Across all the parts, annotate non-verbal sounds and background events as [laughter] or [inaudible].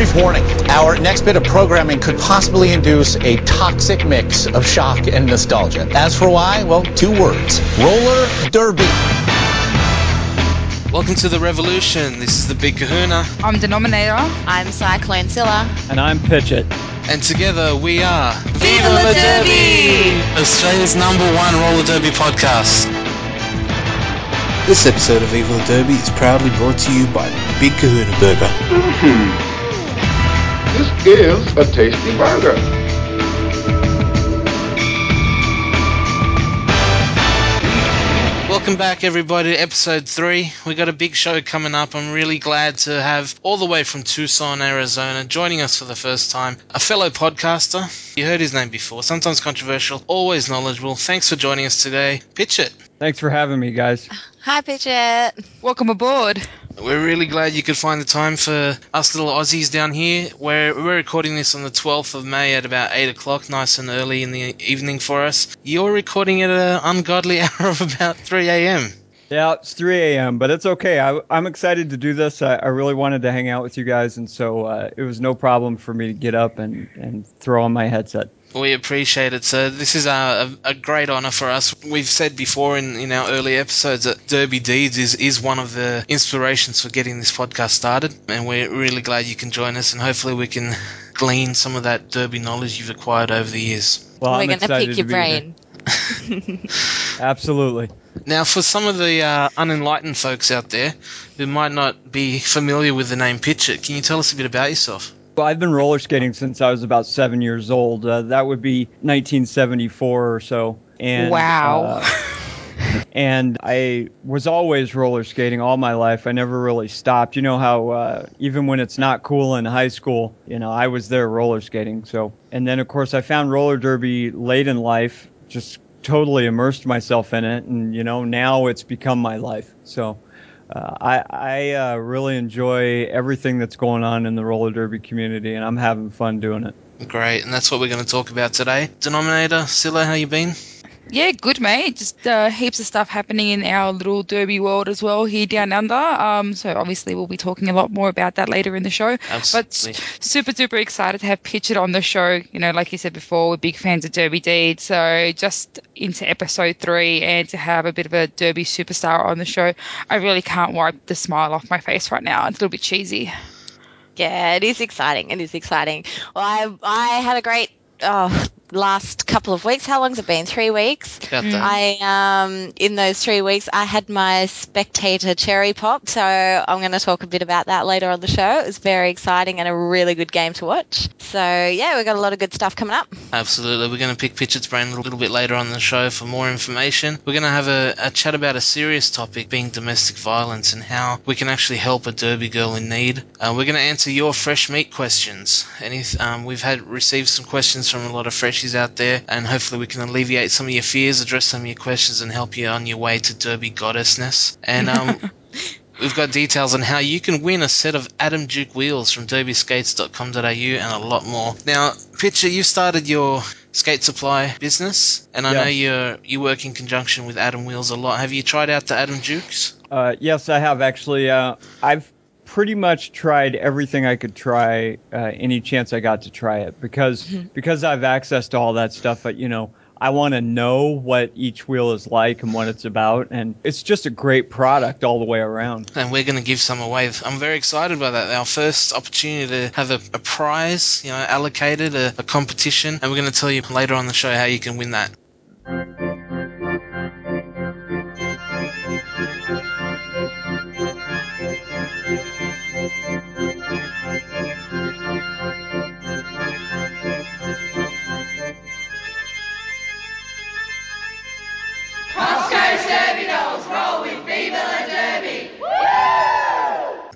Brief warning. Our next bit of programming could possibly induce a toxic mix of shock and nostalgia. As for why, well, two words. Roller Derby. Welcome to the revolution. This is the Big Kahuna, I'm Denominator. I'm Cyclone Silla. And I'm Pitch It. and together we are Viva la Derby! Australia's number one roller derby podcast. This episode of Evil Derby is proudly brought to you by Big Kahuna Burger. Mm-hmm. This is a tasty burger. Welcome back, everybody, to episode three. We got a big show coming up. I'm really glad to have all the way from Tucson, Arizona, joining us for the first time, a fellow podcaster. You heard his name before, sometimes controversial, always knowledgeable. Thanks for joining us today. Pitch it. Thanks for having me, guys. Hi, Pitchett. Welcome aboard. We're really glad you could find the time for us little Aussies down here. We're, we're recording this on the 12th of May at about 8 o'clock, nice and early in the evening for us. You're recording at an ungodly [laughs] hour of about 3 a.m. Yeah, it's 3 a.m., but it's okay. I, I'm excited to do this. I, I really wanted to hang out with you guys, and so uh, it was no problem for me to get up and, and throw on my headset. We appreciate it, sir. This is a, a, a great honour for us. We've said before in, in our early episodes that Derby Deeds is, is one of the inspirations for getting this podcast started, and we're really glad you can join us, and hopefully we can glean some of that Derby knowledge you've acquired over the years. Well, We're I'm going to pick your brain. [laughs] [laughs] Absolutely. Now, for some of the uh, unenlightened folks out there who might not be familiar with the name Pitchit, can you tell us a bit about yourself? Well, I've been roller skating since I was about seven years old. Uh, that would be 1974 or so. And, Wow. uh, [laughs] and I was always roller skating all my life. I never really stopped. You know how uh, even when it's not cool in high school, you know, I was there roller skating. So, and then of course I found roller derby late in life. Just totally immersed myself in it, and you know, now it's become my life. So. Uh, I, I uh, really enjoy everything that's going on in the roller derby community, and I'm having fun doing it. Great, and that's what we're going to talk about today. Denominator, Silla, how you been? Yeah, good mate. Just uh, heaps of stuff happening in our little derby world as well here down under. Um, so obviously we'll be talking a lot more about that later in the show. Absolutely. But Absolutely. super duper excited to have Pitch It on the show. You know, like you said before, we're big fans of Derby Deed. So just into episode three and to have a bit of a Derby superstar on the show, I really can't wipe the smile off my face right now. It's a little bit cheesy. Yeah, it is exciting. It is exciting. Well, I, I had a great oh, last couple of weeks. How long's it been? Three weeks? About that. I um in those three weeks I had my spectator cherry pop, so I'm going to talk a bit about that later on the show. It was very exciting and a really good game to watch. So yeah, we've got a lot of good stuff coming up. Absolutely. We're going to pick Pitchett's brain a little, little bit later on the show for more information. We're going to have a, a chat about a serious topic being domestic violence and how we can actually help a Derby girl in need. Uh, we're going to answer your fresh meat questions. Any, um, we've had received some questions from a lot of freshies out there, and hopefully we can alleviate some of your fears, address some of your questions, and help you on your way to Derby goddessness. And um, [laughs] We've got details on how you can win a set of Atom Juke wheels from derbyskates.com.au and a lot more. Now, Pitcher, you started your skate supply business, and I know you're you work in conjunction with Atom Wheels a lot. Have you tried out the Atom Jukes? Uh, yes, I have actually. Uh, I've pretty much tried everything I could try, uh, any chance I got to try it, because because I've access to all that stuff. But you know, I want to know what each wheel is like and what it's about, and it's just a great product all the way around. And we're going to give some away. I'm very excited by that. Our first opportunity to have a, a prize, you know, allocated, a, a competition, and we're going to tell you later on the show how you can win that.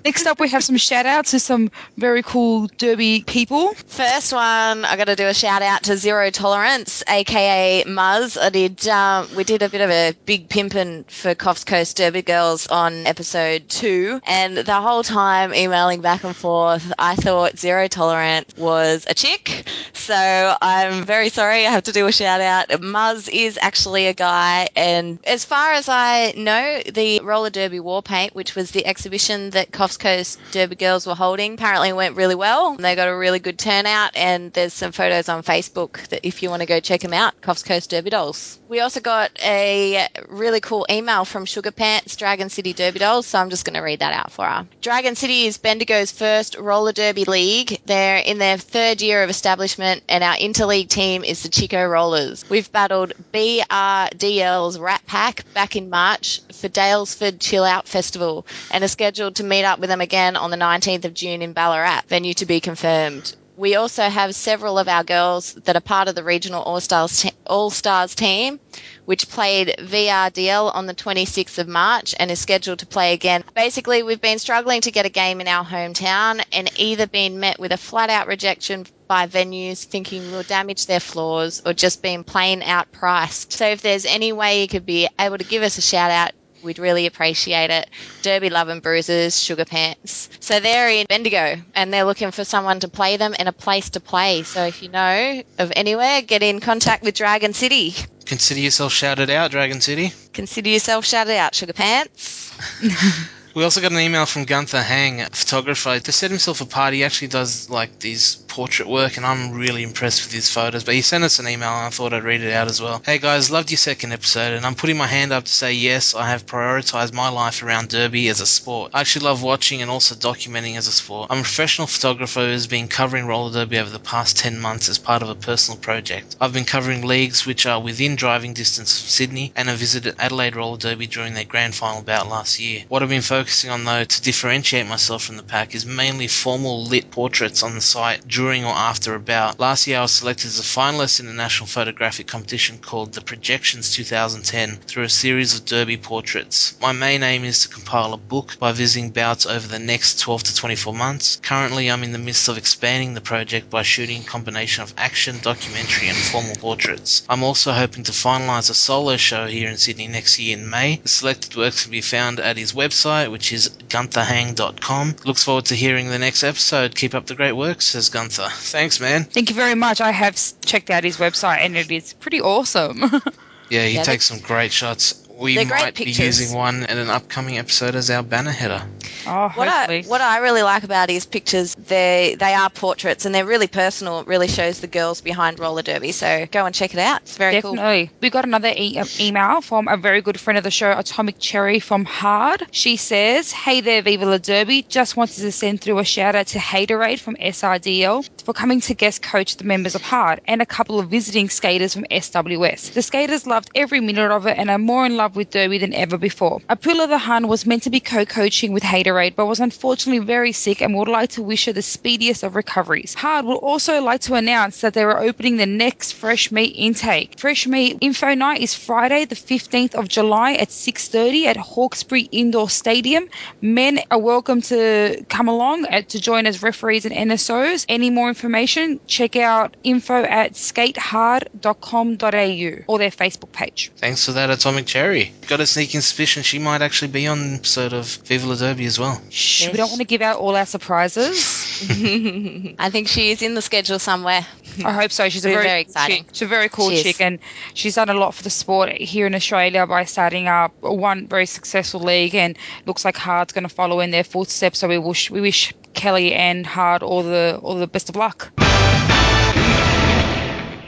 Next up, we have some shout outs to some very cool derby people. First one, I got to do a shout out to Zero Tolerance, aka Muzz. I did, um, we did a bit of a big pimpin' for Coffs Coast Derby Girls on episode two, and the whole time emailing back and forth, I thought Zero Tolerance was a chick. So I'm very sorry. I have to do a shout out. Muzz is actually a guy, and as far as I know, the roller derby war paint, which was the exhibition that Coffs Coffs Coast Derby girls were holding. Apparently, went really well. They got a really good turnout, and there's some photos on Facebook that if you want to go check them out, Coffs Coast Derby dolls. We also got a really cool email from Sugar Pants Dragon City Derby dolls, so I'm just going to read that out for her. Dragon City is Bendigo's first roller derby league. They're in their third year of establishment, and our interleague team is the Chico Rollers. We've battled BRDL's Rat Pack back in March for Daylesford Chill Out Festival and are scheduled to meet up with them again on the 19th of June in Ballarat, venue to be confirmed. We also have several of our girls that are part of the regional All Stars te- All Stars team, which played VRDL on the 26th of March and is scheduled to play again. Basically, we've been struggling to get a game in our hometown and either been met with a flat out rejection by venues thinking we'll damage their floors or just being plain out priced. So if there's any way you could be able to give us a shout out, We'd really appreciate it. Derby Love and Bruises, Sugar Pants. So they're in Bendigo and they're looking for someone to play them and a place to play. So if you know of anywhere, get in contact with Dragon City. Consider yourself shouted out, Dragon City. Consider yourself shouted out, Sugar Pants. [laughs] We also got an email from Gunther Hang, a photographer. To set himself apart, he actually does like these portrait work, and I'm really impressed with his photos. But he sent us an email, and I thought I'd read it out as well. Hey guys, loved your second episode, and I'm putting my hand up to say yes, I have prioritized my life around Derby as a sport. I actually love watching and also documenting as a sport. I'm a professional photographer who has been covering roller derby over the past 10 months as part of a personal project. I've been covering leagues which are within driving distance of Sydney and I visited Adelaide Roller Derby during their grand final bout last year. What I've been focusing on though to differentiate myself from the pack is mainly formal lit portraits on the site during or after a bout. Last year I was selected as a finalist in a national photographic competition called the Projections 2010 through a series of derby portraits. My main aim is to compile a book by visiting bouts over the next 12 to 24 months. Currently I'm in the midst of expanding the project by shooting a combination of action, documentary and formal portraits. I'm also hoping to finalise a solo show here in Sydney next year in May. The selected works can be found at his website which is guntherhang.com. Looks forward to hearing the next episode. Keep up the great work, says Gunther. Thanks, man. Thank you very much. I have checked out his website and it is pretty awesome. [laughs] Yeah, he Yeah, takes some great shots. We they're great might be pictures. using one in an upcoming episode as our banner header. oh, What I, what I really like about his pictures, they they are portraits and they're really personal. It really shows the girls behind roller derby. So go and check it out. It's very cool. Definitely. We got another e- um, email from a very good friend of the show, Atomic Cherry from Hard. She says, Hey there, Viva La Derby. Just wanted to send through a shout out to Haterade from SRDL for coming to guest coach the members of Hard and a couple of visiting skaters from SWS. The skaters loved every minute of it and are more in love with Derby than ever before. Apula the Hun was meant to be co coaching with Haterade but was unfortunately very sick and would like to wish her the speediest of recoveries. Hard would also like to announce that they are opening the next fresh meat intake. Fresh meat info night is Friday the 15th of July at 6:30 at Hawkesbury Indoor Stadium. Men are welcome to come along uh, to join as referees and NSOs. Any more information, check out info at skatehard.com.au or their Facebook page. Thanks for that, Atomic Cherry. Got a sneaking suspicion she might actually be on sort of Viva La Derby as well. Shh, we don't want to give out all our surprises. [laughs] I think she is in the schedule somewhere. I hope so. She's a very, very exciting. chick. She's a very cool She chick, and she's done a lot for the sport here in Australia by starting up one very successful league, and looks like Hard's going to follow in their footsteps. So we wish we wish Kelly and Hard all the all the best of luck.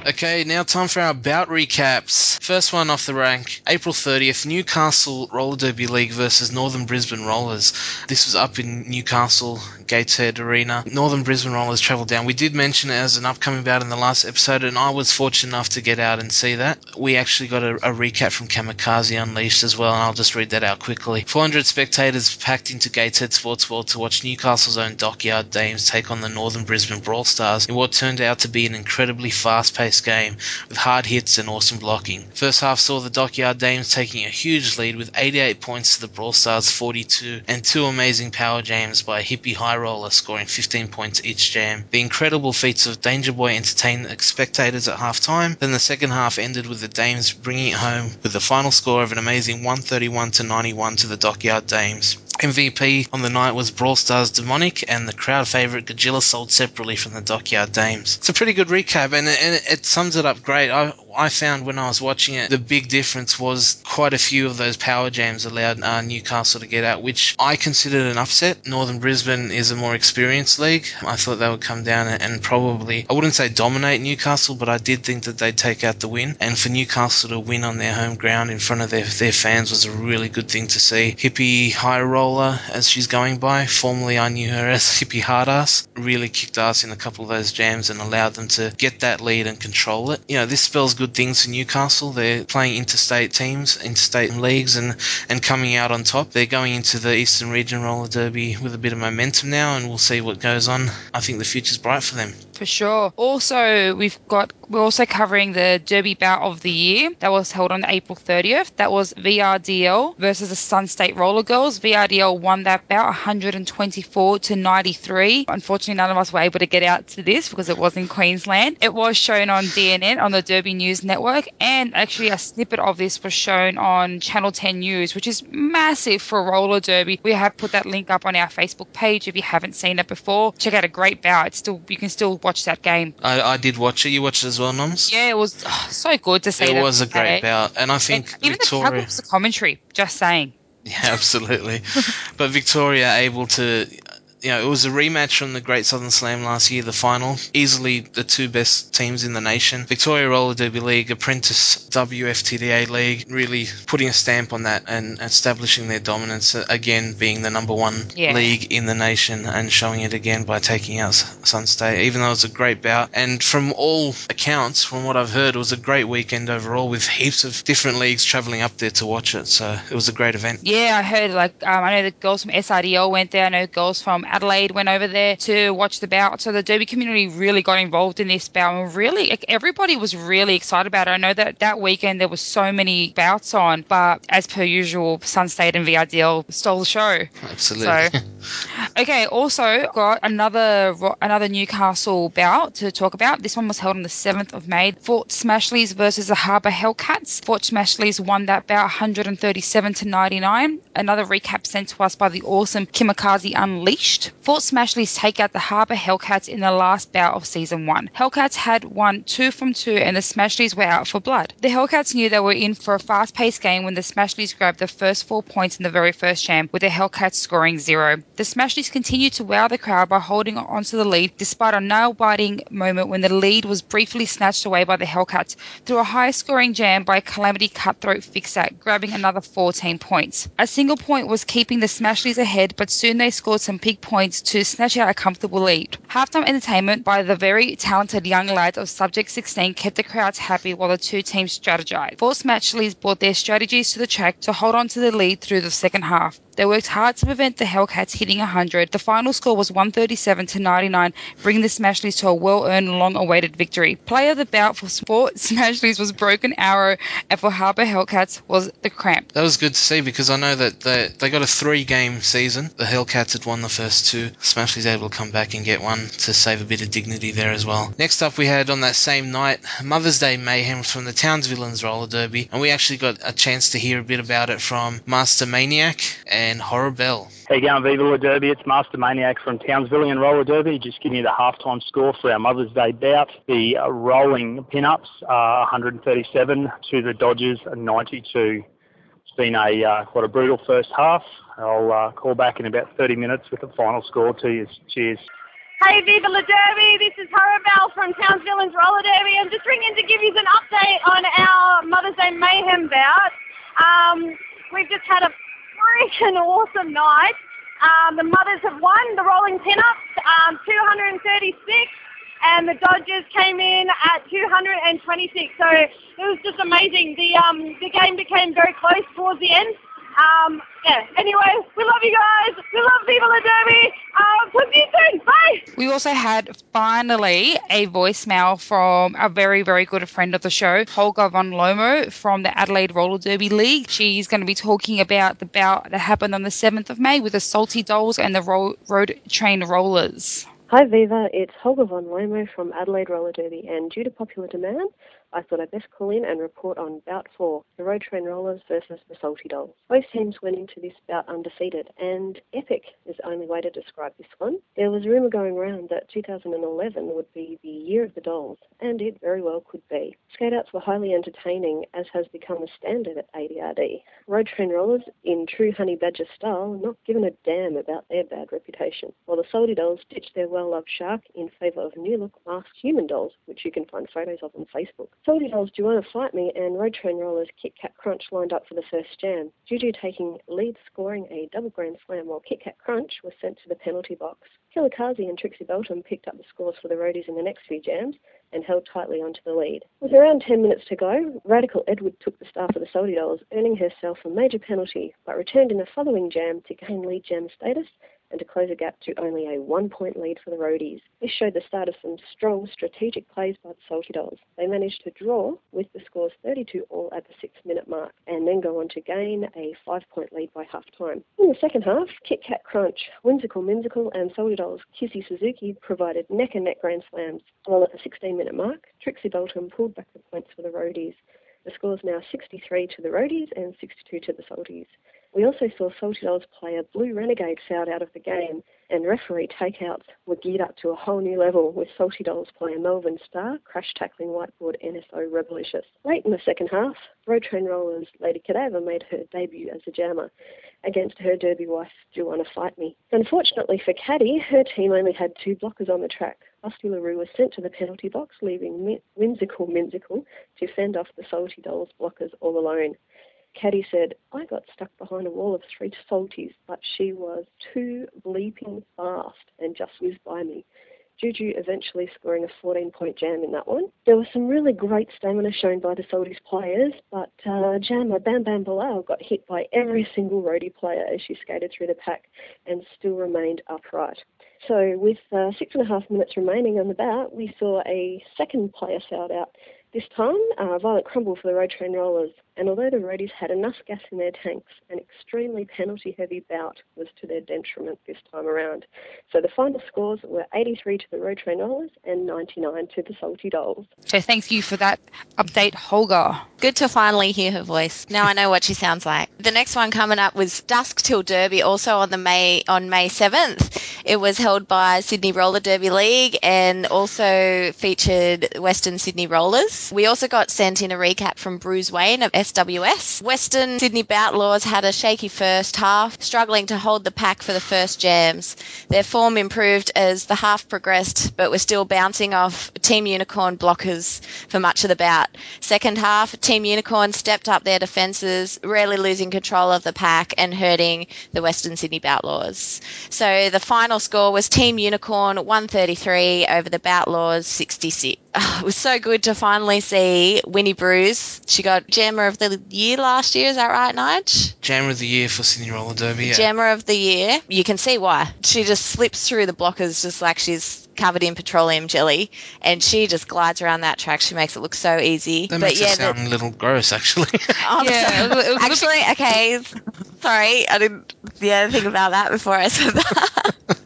Okay, now time for our bout recaps. First one off the rank April 30th, Newcastle Roller Derby League versus Northern Brisbane Rollers. This was up in Newcastle, Gateshead Arena. Northern Brisbane Rollers travelled down. We did mention it as an upcoming bout in the last episode, and I was fortunate enough to get out and see that. We actually got a, a recap from Kamikaze Unleashed as well, and I'll just read that out quickly. 400 spectators packed into Gateshead Sports World to watch Newcastle's own Dockyard Dames take on the Northern Brisbane Brawl Stars in what turned out to be an incredibly game with hard hits and awesome blocking. First half saw the Dockyard Dames taking a huge lead with 88 points to the Brawl Stars 42 and two amazing power jams by a Hippie High Roller scoring 15 points each jam. The incredible feats of Danger Boy entertained spectators at half time. Then the second half ended with the Dames bringing it home with the final score of an amazing 131 to 91 to the Dockyard Dames. MVP on the night was Brawl Stars Demonic, and the crowd favourite Gajilla sold separately from the Dockyard Dames. It's a pretty good recap, and, and it sums it up great. I, I found when I was watching it, the big difference was quite a few of those power jams allowed uh, Newcastle to get out, which I considered an upset. Northern Brisbane is a more experienced league. I thought they would come down and probably, I wouldn't say dominate Newcastle, but I did think that they'd take out the win. And for Newcastle to win on their home ground in front of their, their fans was a really good thing to see. Hippie High As she's going by, formerly I knew her as Hippie Hard Ass, really kicked ass in a couple of those jams and allowed them to get that lead and control it. You know, this spells good things for Newcastle. They're playing interstate teams, interstate leagues, and, and coming out on top. They're going into the Eastern Region Roller Derby with a bit of momentum now, and we'll see what goes on. I think the future's bright for them. For sure. Also, we've got we're also covering the Derby bout of the year that was held on April 30th. That was VRDL versus the Sun State Roller Girls. VRDL won that bout 124 to 93. Unfortunately, none of us were able to get out to this because it was in Queensland. It was shown on DNN on the Derby News Network, and actually a snippet of this was shown on Channel 10 News, which is massive for roller derby. We have put that link up on our Facebook page if you haven't seen it before. Check out a great bout. It's still you can still watch that game. I, I did watch it. You watched it as well, Noms? Yeah, it was oh, so good to see. It was a great bout, and I think And even Victoria. the the commentary. Just saying. [laughs] Yeah, absolutely. but Victoria able to, you know, it was a rematch from the Great Southern Slam last year, the final. Easily the two best teams in the nation. Victoria Roller Derby League, Apprentice WFTDA League, really putting a stamp on that and establishing their dominance uh, again, being the number one Yeah. league in the nation and showing it again by taking out Sun State, even though it was a great bout. And from all accounts, from what I've heard, it was a great weekend overall with heaps of different leagues travelling up there to watch it. So it was a great event. Yeah, I heard like um, I know the girls from SRDL went there. I know girls from Adelaide went over there to watch the bout. So the Derby community really got involved in this bout, and really like, everybody was really excited about it. I know that that weekend there was so many bouts on, but as per usual, Sun State and VRDL stole the show. Absolutely. So, okay. Also got another another Newcastle bout to talk about. This one was held on the seventh of May. Fort Smashleys versus the Harbour Hellcats. Fort Smashleys won that bout 137 to 99. Another recap sent to us by the awesome Kimikaze Unleashed. Fort Smashleys take out the Harbour Hellcats in the last bout of season one. Hellcats had won two from two, and the Smashleys were out for blood. The Hellcats knew they were in for a fast-paced game when the Smashleys grabbed the first four points in the very first jam, with the Hellcats scoring zero. The Smashleys continued to wow the crowd by holding onto the lead, despite a nail-biting moment when the lead was briefly snatched away by the Hellcats through a high-scoring jam by Calamity Cutthroat Fixat, grabbing another 14 points. A single point was keeping the Smashleys ahead, but soon they scored some big points to snatch out a comfortable lead. Halftime entertainment by the very talented young lads of Subject 16 kept the crowds happy while the two teams strategized. Fort Smashleys brought their strategies to the track to hold on to the lead through the second half. They worked hard to prevent the Hellcats hitting 100. The final score was 137 to 99, bringing the Smashleys to a well-earned, long-awaited victory. Player of the bout for Fort [laughs] Smashleys was Broken Arrow, and for Harbour Hellcats was the Cramp. That was good to see because I know that they, they got a three game season. The Hellcats had won the first two. Smashley's able to come back and get one to save a bit of dignity there as well. Next up, we had on that same night Mother's Day Mayhem from the Towns Villains Roller Derby, and we actually got a chance to hear a bit about it from Master Maniac and Horror Bell. How you going, Viva La Derby? It's Master Maniac from Townsville and Roller Derby. Just giving you the halftime score for our Mother's Day bout. The uh, rolling pin-ups are 137 to the Dodgers 92. It's been a uh, quite a brutal first half. I'll uh, call back in about 30 minutes with the final score to you. Cheers. Hey, Viva La Derby, this is Harabelle from Townsville and Roller Derby. I'm just ringing to give you an update on our Mother's Day Mayhem bout. Um, we've just had a freaking awesome night. Um, the mothers have won the rolling pin-ups, um, 236, and the Dodgers came in at 226. So it was just amazing. The um, the game became very close towards the end. Um, yeah. Anyway, we love you guys. We love Viva La Derby. Uh, talk to you soon. Bye. We also had finally a voicemail from a very, very good friend of the show, Holger von Lomo from the Adelaide Roller Derby League. She's going to be talking about the bout that happened on the 7th of May with the Salty Dolls and the ro- Road Train Rollers. Hi Viva, it's Holger von Lomo from Adelaide Roller Derby, and due to popular demand, I thought I'd best call in and report on bout four, the Road Train Rollers versus the Salty Dolls. Both teams went into this bout undefeated, and epic is the only way to describe this one. There was rumour going around that 2011 would be the year of the dolls, and it very well could be. Skateouts were highly entertaining, as has become a standard at ADRD. Road Train Rollers, in true Honey Badger style, not given a damn about their bad reputation, while the Salty Dolls ditched their well-loved shark in favour of new-look masked human dolls, which you can find photos of on Facebook. Joanna Fight Me, and Road Train Rollers Kit Kat Crunch lined up for the first jam. Juju taking lead, scoring a double grand slam, while Kit Kat Crunch was sent to the penalty box. Kilikazi and Trixie Belton picked up the scores for the roadies in the next few jams and held tightly onto the lead. With around 10 minutes to go, Radical Edward took the star for the Salty Dolls, earning herself a major penalty, but returned in the following jam to gain lead jam status and to close a gap to only a one point lead for the roadies. This showed the start of some strong strategic plays by the Salty Dolls. They managed to draw with the scores 32 all at the six minute mark and then go on to gain a five point lead by half time. In the second half, Kit Kat Crunch, Whimsical Mimsical, and Salty Dolls Kissy Suzuki provided neck and neck grand slams, while at the 16 minute mark, Trixie Belton pulled back the points for the roadies. The score is now 63 to the roadies and 62 to the Salties. We also saw Salty Dolls play a Blue Renegade fouled out of the game, and referee takeouts were geared up to a whole new level with Salty Dolls playing Melbourne Star, crash tackling whiteboard NSO Rebelicious. Late in the second half, Road Train Rollers Lady Cadaver made her debut as a jammer against her derby wife, Joanna Fight Me. Unfortunately for Caddy, her team only had two blockers on the track. Rusty LaRue was sent to the penalty box, leaving Whimsical Mimsical to fend off the Salty Dolls blockers all alone. Caddy said, I got stuck behind a wall of three salties, but she was too bleeping fast and just whizzed by me. Juju eventually scoring a 14 point jam in that one. There was some really great stamina shown by the Salties players, but uh, Jammer Bam Bam Bilal got hit by every single roadie player as she skated through the pack and still remained upright. So, with uh, six and a half minutes remaining on the bout, we saw a second player fouled out. This time, uh, violent crumble for the road train rollers, and although the roadies had enough gas in their tanks, an extremely penalty heavy bout was to their detriment this time around. So the final scores were 83 to the road train rollers and 99 to the salty dolls. So thank you for that update, Holger. Good to finally hear her voice. Now I know what she sounds like. The next one coming up was Dusk Till Derby, also on the May on May seventh. It was held by Sydney Roller Derby League and also featured Western Sydney Rollers. We also got sent in a recap from Bruce Wayne of SWS. Western Sydney Boutlaws had a shaky first half, struggling to hold the pack for the first jams. Their form improved as the half progressed, but were still bouncing off Team Unicorn blockers for much of the bout. Second half, Team Unicorn stepped up their defences, rarely losing control of the pack and hurting the Western Sydney Boutlaws. So the final score was Team Unicorn 133 over the Boutlaws 66. [laughs] Oh, it was so good to finally see Winnie Bruce. She got Jammer of the Year last year, is that right, Nige? Jammer of the year for Sydney Roller Derby. Yeah. Jammer of the Year. You can see why. She just slips through the blockers just like she's covered in petroleum jelly, and she just glides around that track. She makes it look so easy. that but makes yeah, it sound a little gross, actually. I'm [laughs] [laughs] oh, Yeah, sorry. actually, okay. Sorry, I didn't. Yeah, think about that before I said that. [laughs]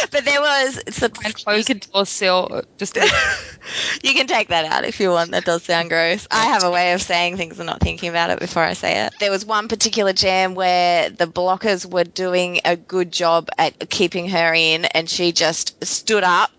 [laughs] but there was. So And close the door. Just [laughs] you can take that out if you want. That does sound gross. I have a way of saying things and not thinking about it before I say it. There was one particular jam where the blockers were doing a good job at keeping her in, and she just stood up.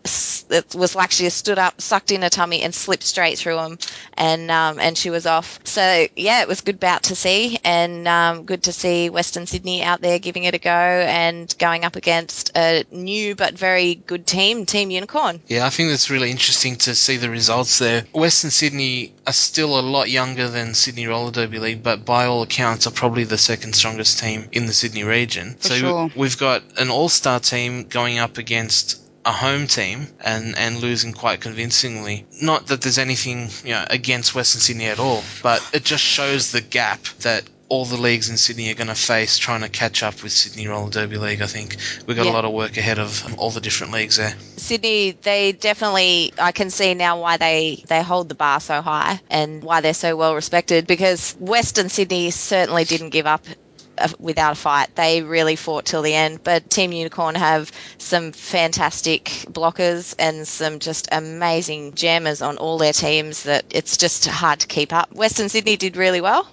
It was like she stood up, sucked in her tummy, and slipped straight through them, and um, and she was off. So yeah, it was good bout to see, and um, good to see Western Sydney out there giving it a go and going up against a new but very good team, Team Unicorn. Yeah, I think that's really interesting to see the results there. Western Sydney are still a lot younger than Sydney Roller Derby League, but by all accounts are probably the second strongest team in the Sydney region. For so sure. we've got an all-star team going up against a home team and, and losing quite convincingly. Not that there's anything you know, against Western Sydney at all, but it just shows the gap that all the leagues in Sydney are going to face trying to catch up with Sydney Roller Derby League. I think we've got Yeah. a lot of work ahead of all the different leagues there. Sydney, they definitely, I can see now why they, they hold the bar so high and why they're so well respected because Western Sydney certainly didn't give up without a fight. They really fought till the end. But Team Unicorn have some fantastic blockers and some just amazing jammers on all their teams that it's just hard to keep up. Western Sydney did really well,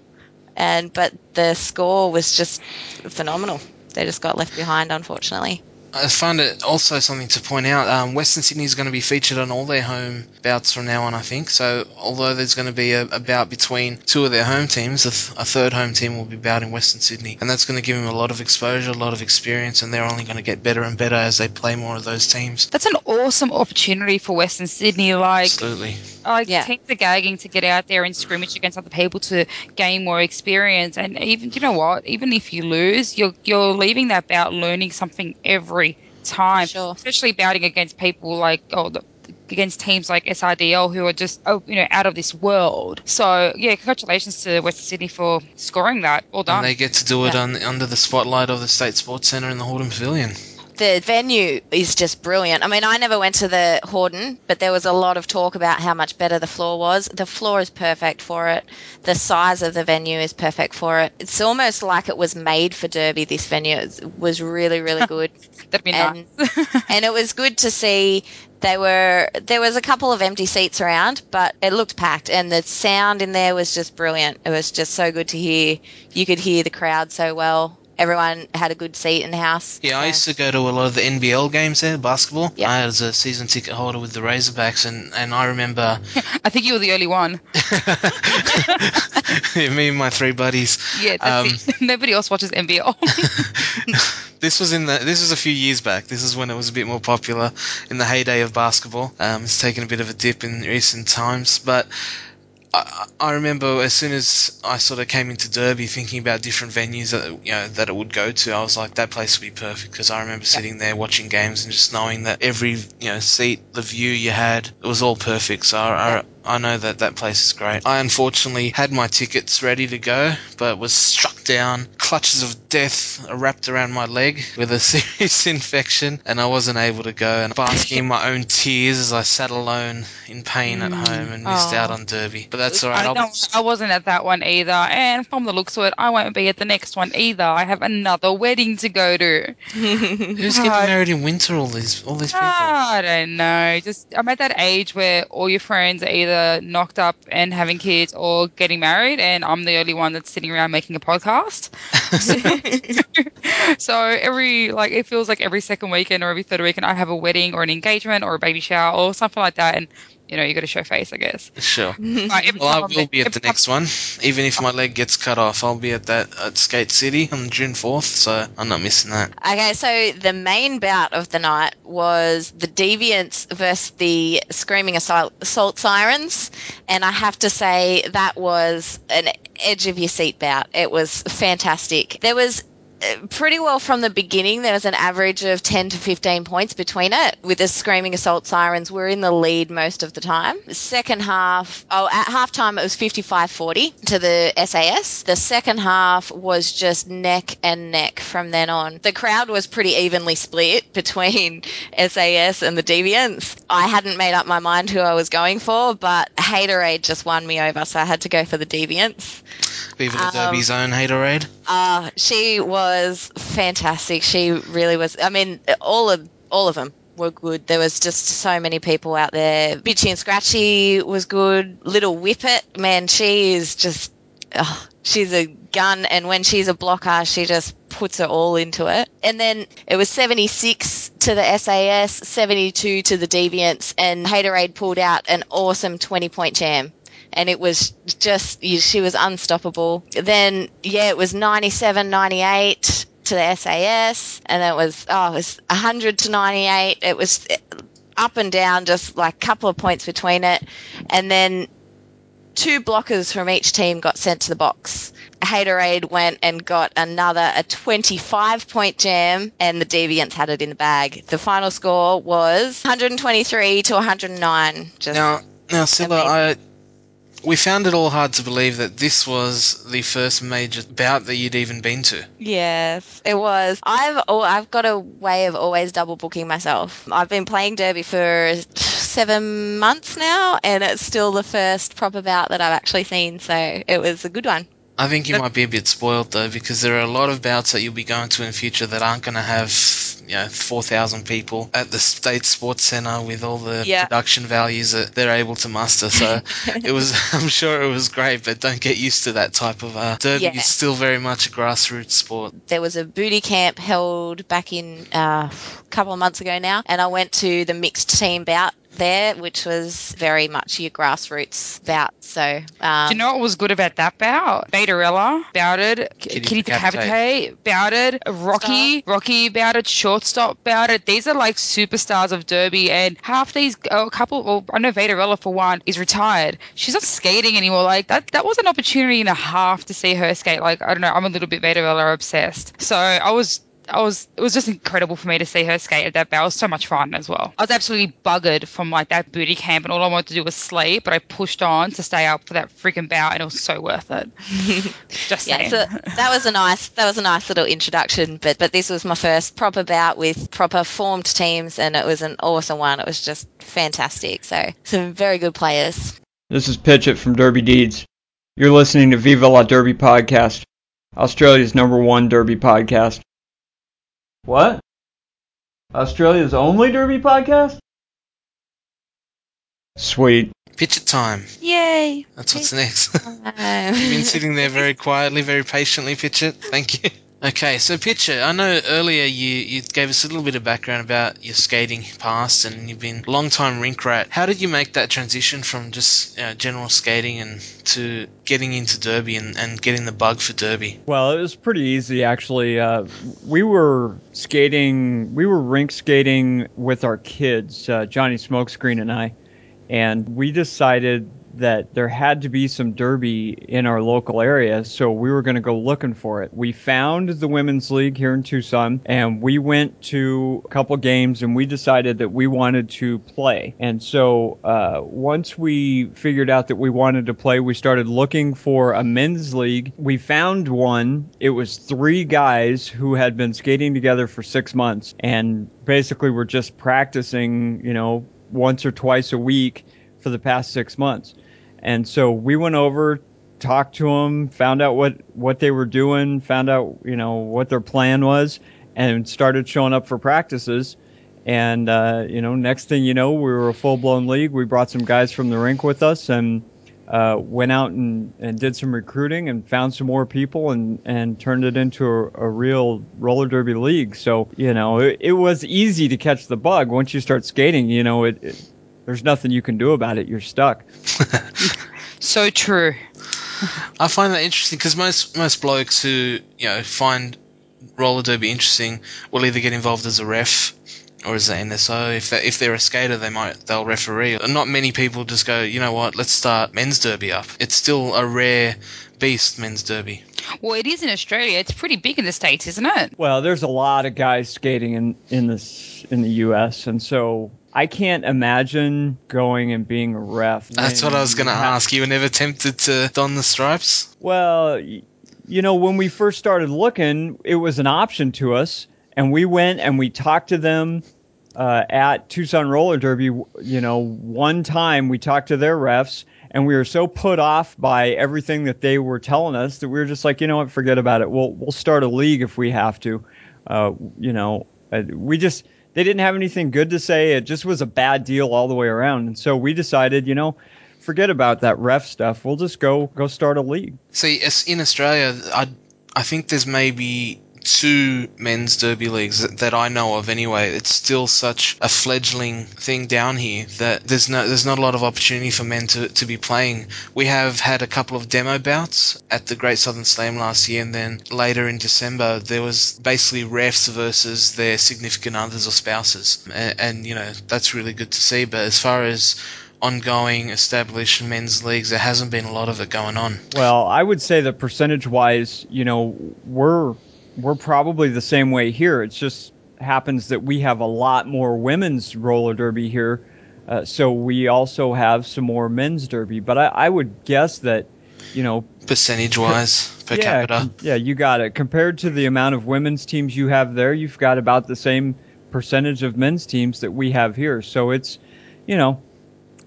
and but the score was just phenomenal. They just got left behind, unfortunately. I find it also something to point out. Um, Western Sydney is going to be featured on all their home bouts from now on, I think. So, although there's going to be a, a bout between two of their home teams, a, th- a, third home team will be bout in Western Sydney, and that's going to give them a lot of exposure, a lot of experience, and they're only going to get better and better as they play more of those teams. That's an awesome opportunity for Western Sydney. Like, absolutely. Like yeah. teams are gagging to get out there and scrimmage against other people to gain more experience, and even you know what, even if you lose, you're you're leaving that bout learning something every time, sure. especially bouting against people like oh the, against teams like SRDL who are just oh you know out of this world. So yeah, congratulations to Western Sydney for scoring that. Well done. And they get to do it yeah. on, under the spotlight of the State Sports Centre in the Hordern Pavilion the venue is just brilliant. I mean, I never went to the Hordern, but there was a lot of talk about how much better the floor was. The floor is perfect for it. The size of the venue is perfect for it. It's almost like it was made for Derby. This venue it was really, really [laughs] good. That'd be and, nice. [laughs] and it was good to see. They were there was a couple of empty seats around, but it looked packed, and the sound in there was just brilliant. It was just so good to hear. You could hear the crowd so well everyone had a good seat in the house. Yeah, so. I used to go to a lot of the NBL games there, basketball. Yep. I was a season ticket holder with the Razorbacks, and, and I remember. [laughs] I think you were the only one. [laughs] Me and my three buddies. Yeah, um, [laughs] nobody else watches NBL. this was in the this was a few years back. This is when it was a bit more popular in the heyday of basketball. Um, it's taken a bit of a dip in recent times, but I, I remember as soon as I sort of came into Derby, thinking about different venues that you know that it would go to, I was like, that place would be perfect because I remember sitting there watching games and just knowing that every you know seat, the view you had, it was all perfect. So I, I, I know that that place is great. I unfortunately had my tickets ready to go, but was struck down. Clutches of death wrapped around my leg with a [laughs] serious infection, and I wasn't able to go. And basking in my own tears as I sat alone in pain mm. at home and missed oh. out on Derby. But that's all right. I, I wasn't at that one either, and from the looks of it, I won't be at the next one either. I have another wedding to go to. [laughs] [laughs] Who's getting married in winter? All these, all these people. I don't know. Just I'm at that age where all your friends are either either knocked up and having kids or getting married, and I'm the only one that's sitting around making a podcast. [laughs] so every like it feels like every second weekend or every third weekend I have a wedding or an engagement or a baby shower or something like that, and you know, you got to show face, I guess. Sure. [laughs] well, I will be at the next one, even if my leg gets cut off. I'll be at that at Skate City on June fourth, so I'm not missing that. Okay, so the main bout of the night was the Deviants versus the Screaming Assault, assault Sirens, and I have to say that was an edge of your seat bout. It was fantastic. There was pretty well from the beginning. There was an average of 10 to 15 points between it. With the screaming assault sirens, we're in the lead most of the time. Second half, oh, at halftime it was 55 40 to the SAS. The second half was just neck and neck from then on. The crowd was pretty evenly split between [laughs] SAS and the Deviants. I hadn't made up my mind who I was going for, but Haterade just won me over, so I had to go for the Deviants. Viva the um, Derby's own Haterade? Uh, she was fantastic. She really was. I mean, all of all of them were good. There was just so many people out there. Bitchy and Scratchy was good. Little Whippet, man, she is just, oh, she's a gun. And when she's a blocker, she just puts her all into it. And then it was 76 to the SAS, 72 to the Deviants, and Haterade pulled out an awesome 20 point jam and it was just she was unstoppable. Then yeah, it was 97, 98 to the SAS, and it was oh, it was 100 to 98. It was eh, up and down, just like a couple of points between it, and then two blockers from each team got sent to the box. Haterade went and got another a 25 point jam, and the Deviants had it in the bag. The final score was 123 to 109. Just now, now, Silla, I we found it all hard to believe that this was the first major bout that you'd even been to. Yes, it was. I've oh, I've got a way of always double booking myself. I've been playing Derby for seven months now, and it's still the first proper bout that I've actually seen. So it was a good one. I think you might be a bit spoiled though, because there are a lot of bouts that you'll be going to in the future that aren't going to have, you know, four thousand people at the state sports center with all the Yeah. production values that they're able to muster. So [laughs] it was, [laughs] I'm sure it was great, but don't get used to that type of uh, derby. Yeah. It's still very much a grassroots sport. there was a booty camp held back in uh, a couple of months ago now, and I went to the mixed team bout there, which was very much your grassroots bout. So, um, Do you know what was good about that bout? Vaderella bouted, Kitty Kitty, Decapitate. Decapitate bouted, Rocky, Rocky bouted, Shortstop bouted. These are like superstars of Derby, and half these, oh, a couple, well, I know Vaderella for one is retired. She's not skating anymore. Like that, that was an opportunity and a half to see her skate. Like I don't know, I'm a little bit Vaderella obsessed. So I was. I was it was just incredible for me to see her skate at that bout. It was so much fun as well. I was absolutely buggered from like that booty camp and all I wanted to do was sleep, but I pushed on to stay up for that freaking bout and it was so worth it. [laughs] Just yeah, saying. so that was a nice that was a nice little introduction. But but this was my first proper bout with proper formed teams, and it was an awesome one. It was just fantastic. So some very good players. This is Pitchett from Derby Deeds. You're listening to Viva La Derby podcast, Australia's number one Derby podcast. What? Australia's only Derby podcast? Sweet. Pitch it time. Yay! That's what's next. [laughs] You've been sitting there very quietly, very patiently, Pitcher. Thank you. Okay, so Pitcher, I know earlier you, you gave us a little bit of background about your skating past and you've been a long time rink rat. How did you make that transition from just you know, general skating and to getting into Derby and, and getting the bug for Derby? Well, it was pretty easy actually. Uh, we were skating, we were rink skating with our kids, uh, Johnny Smokescreen and I, and we decided that there had to be some derby in our local area, so we were going to go looking for it. We found the women's league here in Tucson, and we went to a couple games, and we decided that we wanted to play. And so uh, once we figured out that we wanted to play, we started looking for a men's league. We found one. It was three guys who had been skating together for six months, and basically were just practicing, you know, once or twice a week for the past six months. And so we went over, talked to them, found out what, what they were doing, found out, you know, what their plan was, and started showing up for practices. And, uh, you know, next thing you know, we were a full blown league. We brought some guys from the rink with us and uh, went out and, and did some recruiting and found some more people and, and turned it into a, a real roller derby league. So, you know, it, it was easy to catch the bug. Once you start skating, you know, it, it there's nothing you can do about it. You're stuck. [laughs] so true. I find that interesting because most most blokes who you know find roller derby interesting will either get involved as a ref or as an NSO. If they, if they're a skater, they might they'll referee. Not many people just go, you know what, let's start men's derby up. It's still a rare beast, men's derby. Well, it is in Australia. It's pretty big in the states, isn't it? Well, there's a lot of guys skating in in this in the U.S. and so I can't imagine going and being a ref. That's what I was going to ask. You were never tempted to don the stripes? Well, you know, when we first started looking, it was an option to us, and we went and we talked to them uh, at Tucson Roller Derby. You know, one time we talked to their refs, and we were so put off by everything that they were telling us that we were just like, you know what, forget about it. We'll we'll start a league if we have to. Uh, you know, uh, we just they didn't have anything good to say. It just was a bad deal all the way around, and so we decided, you know. Forget about that ref stuff. We'll just go go start a league. See, in Australia, I, I think there's maybe two men's derby leagues that, I know of anyway. It's still such a fledgling thing down here that there's no there's not a lot of opportunity for men to, to be playing. We have had a couple of demo bouts at the Great Southern Slam last year, and then later in December there was basically refs versus their significant others or spouses, and, and you know that's really good to see. But as far as ongoing established men's leagues, there hasn't been a lot of it going on. Well, I would say that percentage wise, you know, we're we're probably the same way here. It just happens that we have a lot more women's roller derby here, uh, so we also have some more men's derby. But I, I would guess that, you know, Percentage wise, [laughs] per yeah, capita. yeah, you got it. Compared to the amount of women's teams you have there, you've got about the same percentage of men's teams that we have here. So it's, you know,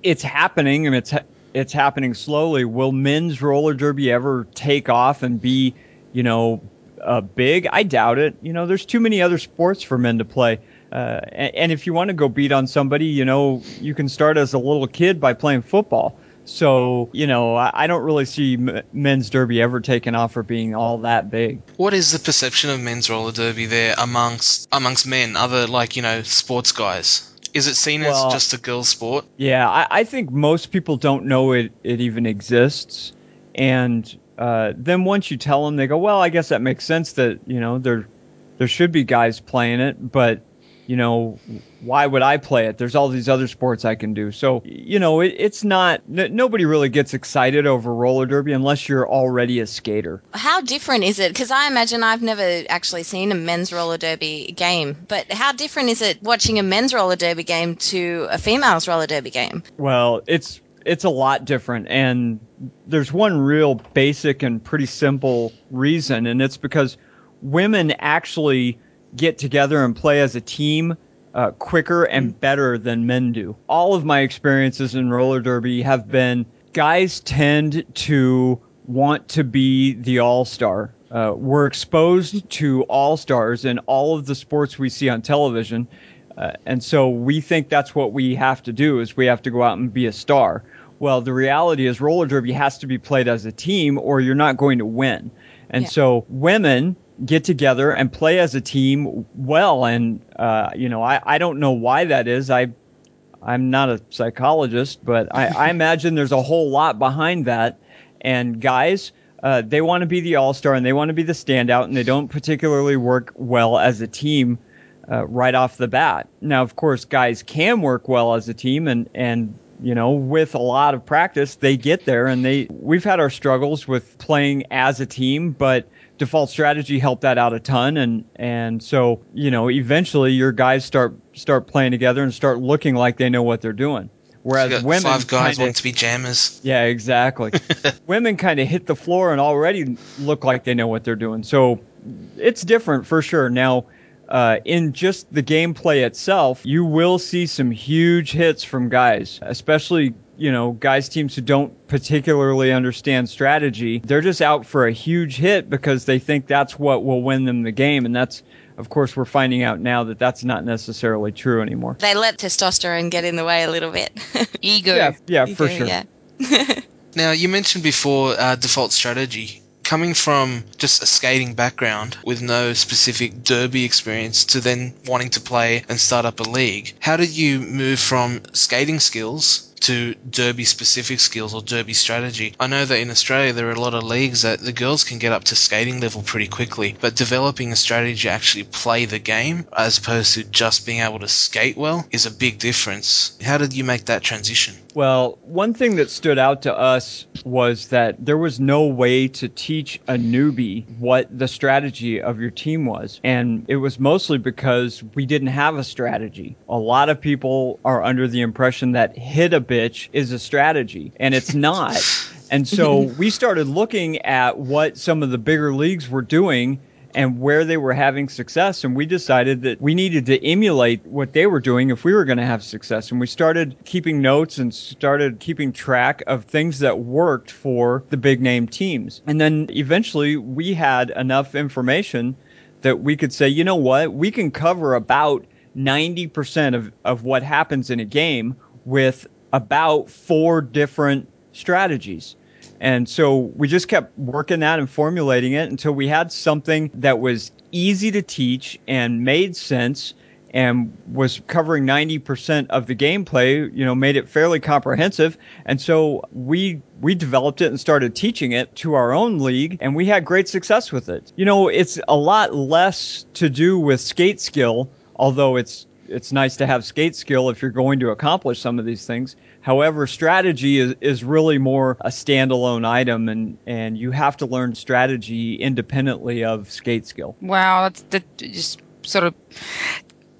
it's happening and it's ha- it's happening slowly. Will men's roller derby ever take off and be, you know, uh, big? I doubt it. You know, there's too many other sports for men to play. Uh, and, and if you want to go beat on somebody, you know, you can start as a little kid by playing football. So, you know, I, I don't really see m- men's derby ever taking off or being all that big. What is the perception of men's roller derby there amongst amongst men, other like you know sports guys? Is it seen Well- as just a girl sport? Yeah, I, I think most people don't know it, it even exists. And uh, then once you tell them, they go, well, I guess that makes sense that, you know, there, there should be guys playing it, but, you know, why would I play it? There's all these other sports I can do. So, you know, it, it's not, n- nobody really gets excited over roller derby unless you're already a skater. How different is it? Because I imagine I've never actually seen a men's roller derby game, but how different is it watching a men's roller derby game to a female's roller derby game? Well, it's it's a lot different, and there's one real basic and pretty simple reason, and it's because women actually get together and play as a team uh, quicker and better than men do. All of my experiences in roller derby have been guys tend to want to be the all star. Uh, we're exposed to all stars in all of the sports we see on television. Uh, and so we think that's what we have to do is we have to go out and be a star. Well, the reality is roller derby has to be played as a team or you're not going to win. And Yeah. so women get together and play as a team well. And, uh, you know, I, I don't know why that is. I, I'm not a psychologist, but I, I [laughs] imagine there's a whole lot behind that. And guys, uh, they want to be the all star and they want to be the standout, and they don't particularly work well as a team uh, right off the bat. Now, of course, guys can work well as a team, and and you know, with a lot of practice, they get there. And they we've had our struggles with playing as a team, but default strategy helped that out a ton. And and so you know, eventually your guys start start playing together and start looking like they know what they're doing. Whereas women five guys kinda- want to be jammers. yeah, exactly. [laughs] Women kind of hit the floor and already look like they know what they're doing. So it's different for sure. Now, uh, in just the gameplay itself, you will see some huge hits from guys, especially you know guys teams who don't particularly understand strategy. They're just out for a huge hit because they think that's what will win them the game, and that's of course we're finding out now that that's not necessarily true anymore. They let testosterone get in the way a little bit. [laughs] Ego. Yeah, yeah, for sure. Yeah. [laughs] Now, you mentioned before uh, default strategy. Coming from just a skating background with no specific derby experience to then wanting to play and start up a league, how did you move from skating skills to derby specific skills or derby strategy? I know that in Australia there are a lot of leagues that the girls can get up to skating level pretty quickly, but developing a strategy to actually play the game as opposed to just being able to skate well is a big difference. How did you make that transition? Well, one thing that stood out to us was that there was no way to teach a newbie what the strategy of your team was. And it was mostly because we didn't have a strategy. A lot of people are under the impression that hit a bitch is a strategy, and it's not. and so [laughs] we started looking at what some of the bigger leagues were doing and where they were having success. And we decided that we needed to emulate what they were doing if we were going to have success. And we started keeping notes and started keeping track of things that worked for the big name teams. And then eventually we had enough information that we could say, you know what, we can cover about 90% of, of what happens in a game with about four different strategies. And so we just kept working that and formulating it until we had something that was easy to teach and made sense and was covering 90% of the gameplay, you know, made it fairly comprehensive. And so we we developed it and started teaching it to our own league and we had great success with it. You know, it's a lot less to do with skate skill, although it's it's nice to have skate skill if you're going to accomplish some of these things. However, strategy is, is really more a standalone item, and, and you have to learn strategy independently of skate skill. Wow, that's that just sort of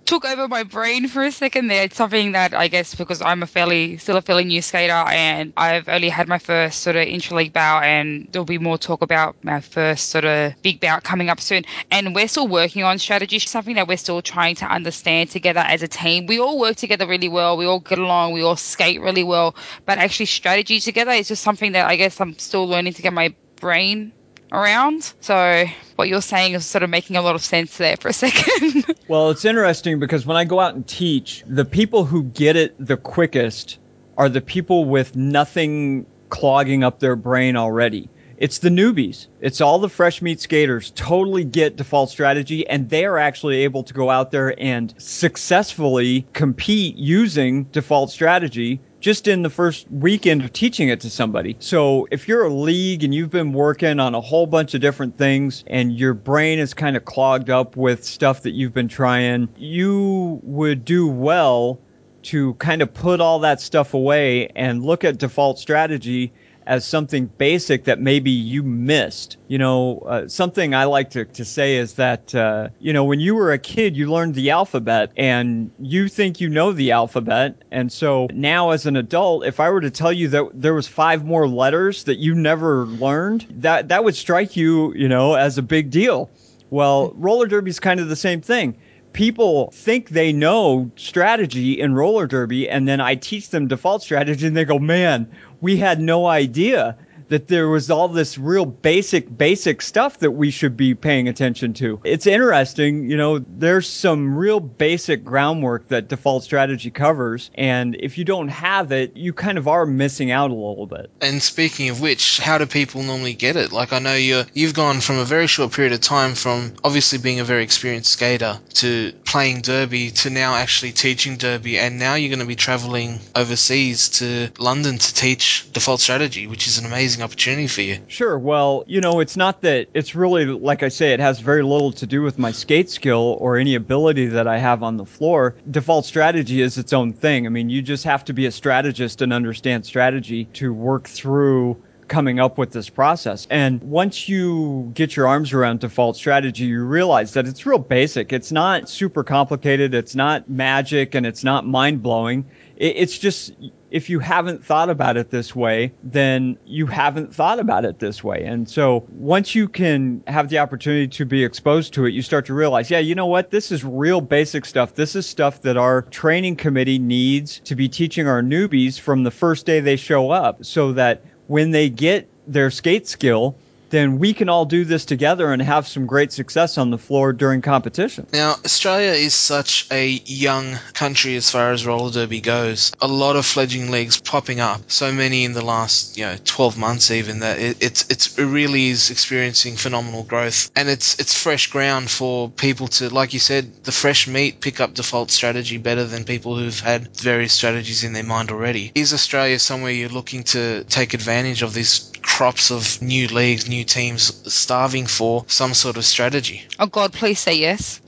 took over my brain for a second there. It's something that I guess because I'm a fairly still a fairly new skater and I've only had my first sort of intra-league bout and there'll be more talk about my first sort of big bout coming up soon. And we're still working on strategy, something that we're still trying to understand together as a team. We all work together really well. We all get along. We all skate really well. But actually strategy together is just something that I guess I'm still learning to get my brain around. So what you're saying is sort of making a lot of sense there for a [laughs] second. well, it's interesting because when I go out and teach, the people who get it the quickest are the people with nothing clogging up their brain already. It's the newbies. It's all the fresh meat skaters totally get default strategy and they are actually able to go out there and successfully compete using default strategy just in the first weekend of teaching it to somebody. So if you're a league and you've been working on a whole bunch of different things and your brain is kind of clogged up with stuff that you've been trying, you would do well to kind of put all that stuff away and look at default strategy as something basic that maybe you missed. You know, uh, something I like to, to say is that, uh, you know, when you were a kid, you learned the alphabet and you think you know the alphabet. And so now as an adult, if I were to tell you that there was five more letters that you never learned, that, that would strike you, you know, as a big deal. Well, roller derby is kind of the same thing people think they know strategy in roller derby and then I teach them default strategy and they go, man, we had no idea that there was all this real basic, basic stuff that we should be paying attention to. It's interesting, you know, there's some real basic groundwork that default strategy covers. And if you don't have it, you kind of are missing out a little bit. And speaking of which, how do people normally get it? Like I know you you've gone from a very short period of time from obviously being a very experienced skater to playing derby to now actually teaching derby and now you're going to be traveling overseas to London to teach default strategy, which is an amazing opportunity for you. Sure. Well, you know, it's not that it's really, like I say, it has very little to do with my skate skill or any ability that I have on the floor. Default strategy is its own thing. I mean, you just have to be a strategist and understand strategy to work through coming up with this process. And once you get your arms around default strategy, you realize that it's real basic. It's not super complicated. It's not magic and it's not mind blowing. It's just if you haven't thought about it this way, then you haven't thought about it this way. And so once you can have the opportunity to be exposed to it, you start to realize, yeah, you know what? This is real basic stuff. This is stuff that our training committee needs to be teaching our newbies from the first day they show up so that when they get their skate skill, then we can all do this together and have some great success on the floor during competition. Now, Australia is such a young country as far as roller derby goes. A lot of fledgling leagues popping up. So many in the last, you know, 12 months even that it, it's it's it really is experiencing phenomenal growth, and it's it's fresh ground for people to, like you said, the fresh meat pick up default strategy better than people who've had various strategies in their mind already. Is Australia somewhere you're looking to take advantage of these crops of new leagues, new teams starving for some sort of strategy. Oh God, please say yes.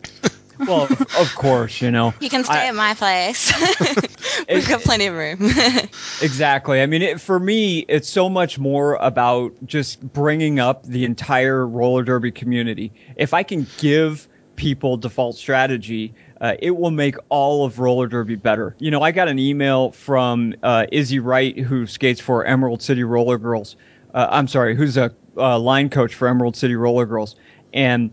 [laughs] well, of, of, course, you know. You can stay I, at my place. [laughs] We've got plenty of room. [laughs] exactly. I mean, it, for me, it's so much more about just bringing up the entire roller derby community. If I can give people default strategy, uh, it will make all of roller derby better. You know, I got an email from uh, Izzy Wright, who skates for Emerald City Roller Girls. Uh, I'm sorry, who's a uh, line coach for Emerald City Roller Girls, and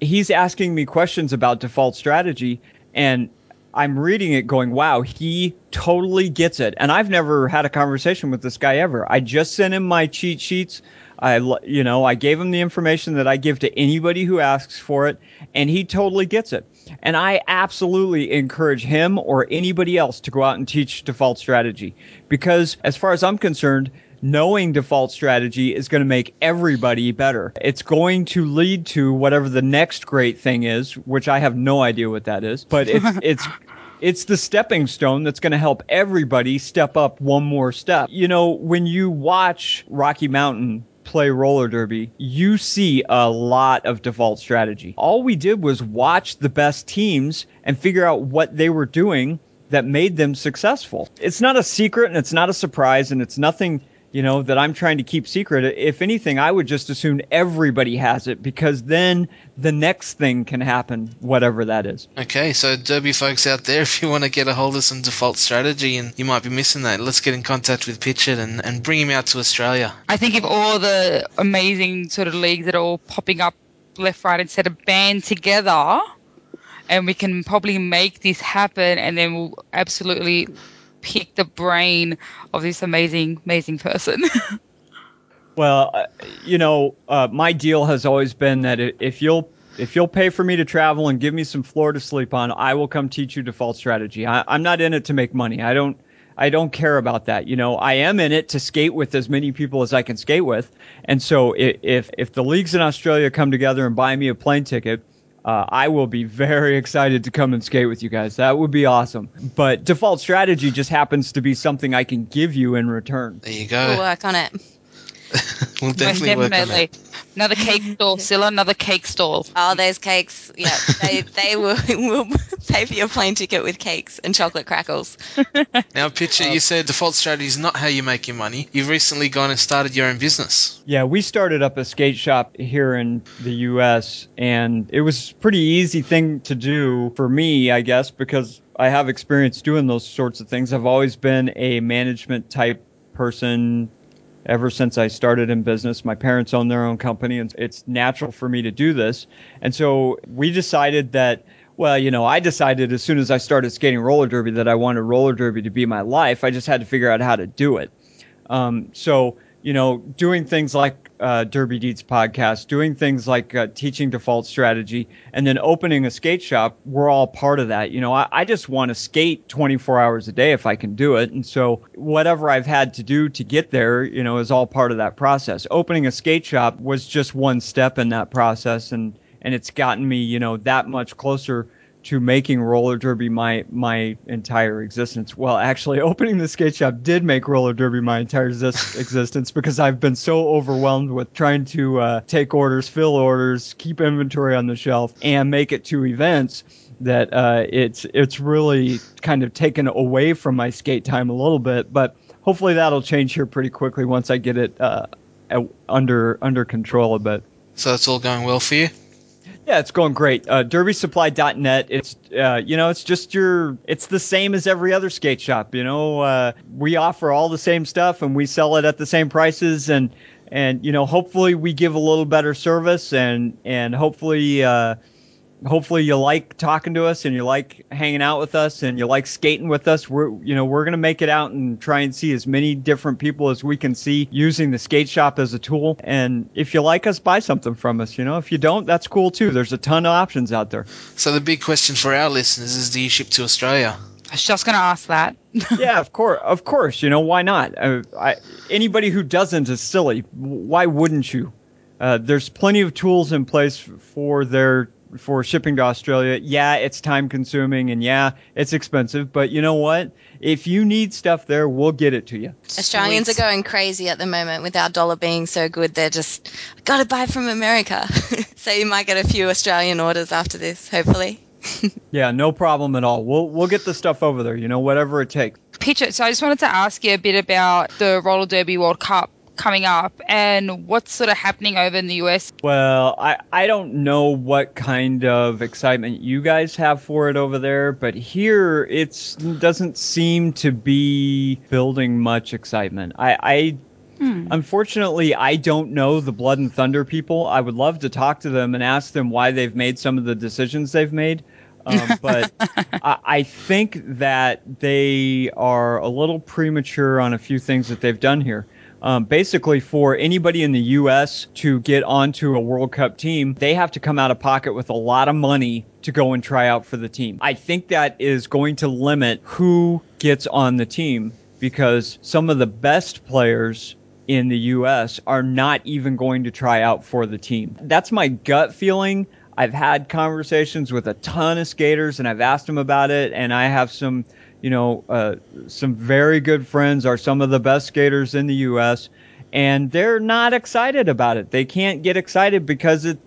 he's asking me questions about default strategy, and I'm reading it going, wow, he totally gets it. And I've never had a conversation with this guy ever. I just sent him my cheat sheets. I, you know, I gave him the information that I give to anybody who asks for it, and he totally gets it. And I absolutely encourage him or anybody else to go out and teach default strategy because, as far as I'm concerned, knowing default strategy is going to make everybody better. It's going to lead to whatever the next great thing is, which I have no idea what that is, but it's [laughs] it's it's the stepping stone that's going to help everybody step up one more step. You know, when you watch Rocky Mountain play roller derby, you see a lot of default strategy. All we did was watch the best teams and figure out what they were doing that made them successful. It's not a secret and it's not a surprise and it's nothing you know, that I'm trying to keep secret. If anything, I would just assume everybody has it because then the next thing can happen, whatever that is. Okay, so Derby folks out there, [laughs] if you want to get a hold of some default strategy and you might be missing that, let's get in contact with Pitchett and, and bring him out to Australia. I think if all the amazing sort of leagues that are all popping up left, right, and center band together, and we can probably make this happen, and then we'll absolutely pick the brain of this amazing, amazing person. [laughs] well, uh, you know, uh, my deal has always been that if you'll if you'll pay for me to travel and give me some floor to sleep on, I will come teach you default strategy. I, I'm not in it to make money. I don't. I don't care about that. You know, I am in it to skate with as many people as I can skate with. And so if if the leagues in Australia come together and buy me a plane ticket, uh, I will be very excited to come and skate with you guys. That would be awesome. But default strategy just happens to be something I can give you in return. There you go. We'll work on it. [laughs] we'll definitely, work on it. Another [laughs] cake stall, Scylla. Another cake stall. Oh, there's cakes. Yeah, they they will [laughs] will pay for your plane ticket with cakes and chocolate crackles. [laughs] now, Pitchett, you uh, said default strategy is not how you make your money. You've recently gone and started your own business. Yeah, we started up a skate shop here in the U.S. and it was a pretty easy thing to do for me, I guess, because I have experience doing those sorts of things. I've always been a management type person ever since I started in business. My parents own their own company, and it's natural for me to do this. And so we decided that, well, you know, I decided as soon as I started skating roller derby that I wanted roller derby to be my life. I just had to figure out how to do it. Um, so, you know, doing things like uh, Derby Deeds podcast, doing things like uh, teaching default strategy, and then opening a skate shop, we're all part of that. You know, I, I just want to skate 24 hours a day if I can do it. And so whatever I've had to do to get there, you know, is all part of that process. Opening a skate shop was just one step in that process. And, and it's gotten me, you know, that much closer to making roller derby my my entire existence. Well, actually, [laughs] opening the skate shop did make roller derby my entire [laughs] existence because I've been so overwhelmed with trying to uh, take orders, fill orders, keep inventory on the shelf, and make it to events that uh, it's it's really kind of taken away from my skate time a little bit. But hopefully that'll change here pretty quickly once I get it uh, under under control a bit. So it's all going well for you. Yeah, it's going great. Uh, DerbySupply.net. It's uh, you know, it's just your. It's the same as every other skate shop. You know, uh, we offer all the same stuff and we sell it at the same prices and and you know, hopefully we give a little better service and and hopefully uh, hopefully you like talking to us and you like hanging out with us and you like skating with us. We're you know we're gonna make it out and try and see as many different people as we can see using the skate shop as a tool. And if you like us, buy something from us. You know, if you don't, that's cool too. There's a ton of options out there. So the big question for our listeners is: Do you ship to Australia? I was just going to ask that. [laughs] yeah, of course, of course. You know why not? Uh, I, anybody who doesn't is silly. Why wouldn't you? Uh, there's plenty of tools in place for their for shipping to Australia. Yeah, it's time consuming and yeah, it's expensive, but you know what? If you need stuff there, we'll get it to you. Australians Sweet. are going crazy at the moment with our dollar being so good. They're just got to buy from America. [laughs] so you might get a few Australian orders after this, hopefully. [laughs] yeah, no problem at all. We'll we'll get the stuff over there, you know, whatever it takes. Pitchett, so I just wanted to ask you a bit about the Roller Derby World Cup coming up and what's sort of happening over in the US? Well, I, I don't know what kind of excitement you guys have for it over there, but here it doesn't seem to be building much excitement. I, I Hmm. Unfortunately, I don't know the Blood and Thunder people. I would love to talk to them and ask them why they've made some of the decisions they've made. Um, [laughs] but I, I, think that they are a little premature on a few things that they've done here. Um, basically, for anybody in the U.S. to get onto a World Cup team, they have to come out of pocket with a lot of money to go and try out for the team. I think that is going to limit who gets on the team because some of the best players in the U.S. are not even going to try out for the team. That's my gut feeling. I've had conversations with a ton of skaters and I've asked them about it, and I have some you know, uh, some very good friends are some of the best skaters in the U.S. and they're not excited about it. They can't get excited because it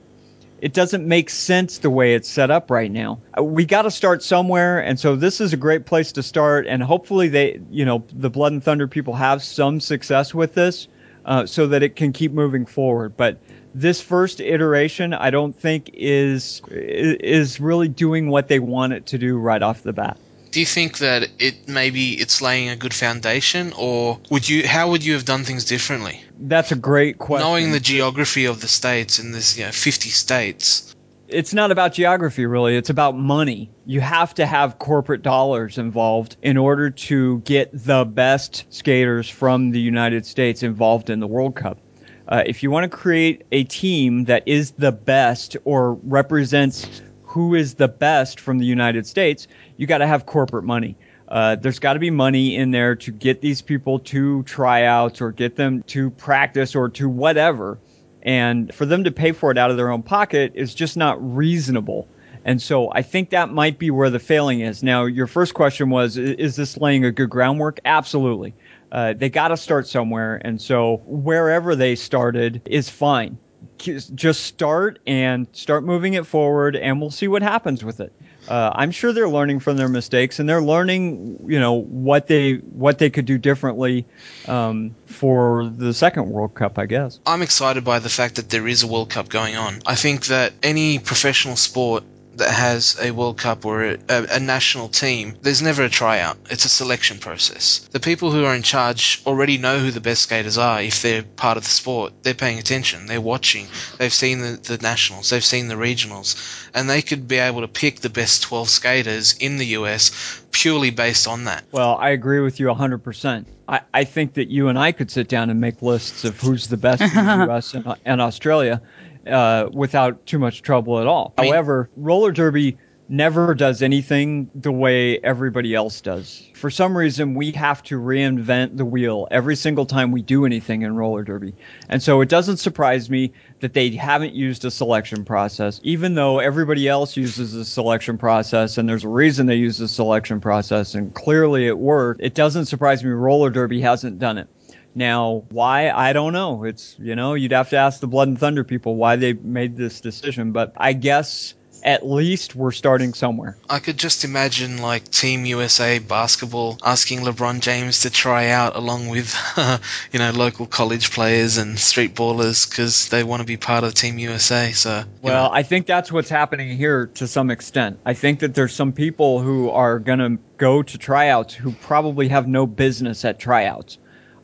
it doesn't make sense the way it's set up right now. Uh, We got to start somewhere, and so this is a great place to start. And hopefully, they, you know, the Blood and Thunder people have some success with this, uh, so that it can keep moving forward. But this first iteration, I don't think is is really doing what they want it to do right off the bat. Do you think that it maybe it's laying a good foundation, or would you? How would you have done things differently? That's a great question. Knowing the geography of the states and there's you know 50 states. it's not about geography really it's about money you have to have corporate dollars involved in order to get the best skaters from the united states involved in the world cup uh, if you want to create a team that is the best or represents who is the best from the united states you got to have corporate money uh, there's got to be money in there to get these people to tryouts or get them to practice or to whatever and for them to pay for it out of their own pocket is just not reasonable. And so I think that might be where the failing is. Now, your first question was, is this laying a good groundwork? Absolutely. Uh, they got to start somewhere. And so wherever they started is fine. Just start and start moving it forward, and we'll see what happens with it. Uh, I'm sure they're learning from their mistakes, and they're learning, you know, what they what they could do differently um, for the second World Cup, I guess. I'm excited by the fact that there is a World Cup going on. I think that any professional sport that has a World Cup or a, a, a national team, there's never a tryout. It's a selection process. The people who are in charge already know who the best skaters are if they're part of the sport. They're paying attention. They're watching. They've seen the, the nationals. They've seen the regionals. And they could be able to pick the best 12 skaters in the US purely based on that. Well, I agree with you 100%. I, I think that you and I could sit down and make lists of who's the best in the [laughs] U.S. and, and Australia uh, without too much trouble at all. I mean- However, roller derby never does anything the way everybody else does. For some reason, we have to reinvent the wheel every single time we do anything in roller derby. And so it doesn't surprise me that they haven't used a selection process, even though everybody else uses a selection process and there's a reason they use a selection process and clearly it worked. It doesn't surprise me roller derby hasn't done it. Now, why? I don't know. It's, you know, you'd have to ask the Blood and Thunder people why they made this decision, but I guess at least we're starting somewhere. I could just imagine like Team USA basketball asking LeBron James to try out along with, [laughs] you know, local college players and street ballers because they want to be part of Team USA. So, Well, know. I think that's what's happening here to some extent. I think that there's some people who are going to go to tryouts who probably have no business at tryouts.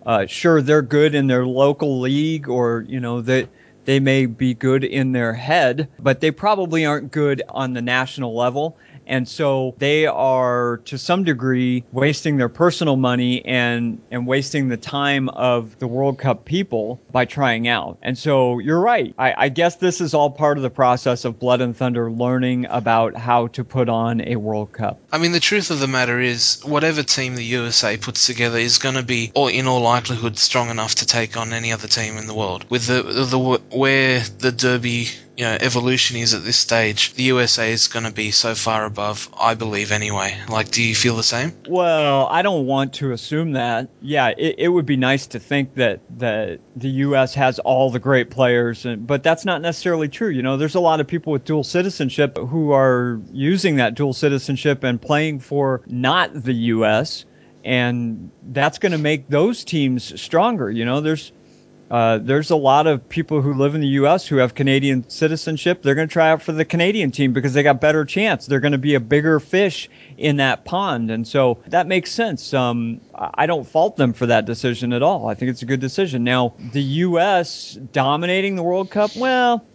Uh, sure, they're good in their local league or, you know, they, they may be good in their head, but they probably aren't good on the national level. And so they are to some degree wasting their personal money and, and wasting the time of the World Cup people by trying out. And so you're right. I, I guess this is all part of the process of Blood and Thunder learning about how to put on a World Cup. I mean, the truth of the matter is, whatever team the USA puts together is going to be, or in all likelihood, strong enough to take on any other team in the world. With the the where the Derby you know evolution is at this stage, the USA is going to be so far above. I believe anyway. Like, do you feel the same? Well, I don't want to assume that. Yeah, it, it would be nice to think that the the U.S. has all the great players, and, but that's not necessarily true. You know, there's a lot of people with dual citizenship who are using that dual citizenship and playing for not the U.S. And that's going to make those teams stronger. You know, there's uh, there's a lot of people who live in the U.S. who have Canadian citizenship. They're going to try out for the Canadian team because they got better chance. They're going to be a bigger fish in that pond, and so that makes sense. Um, I don't fault them for that decision at all. I think it's a good decision. Now, the U.S. dominating the World Cup, well,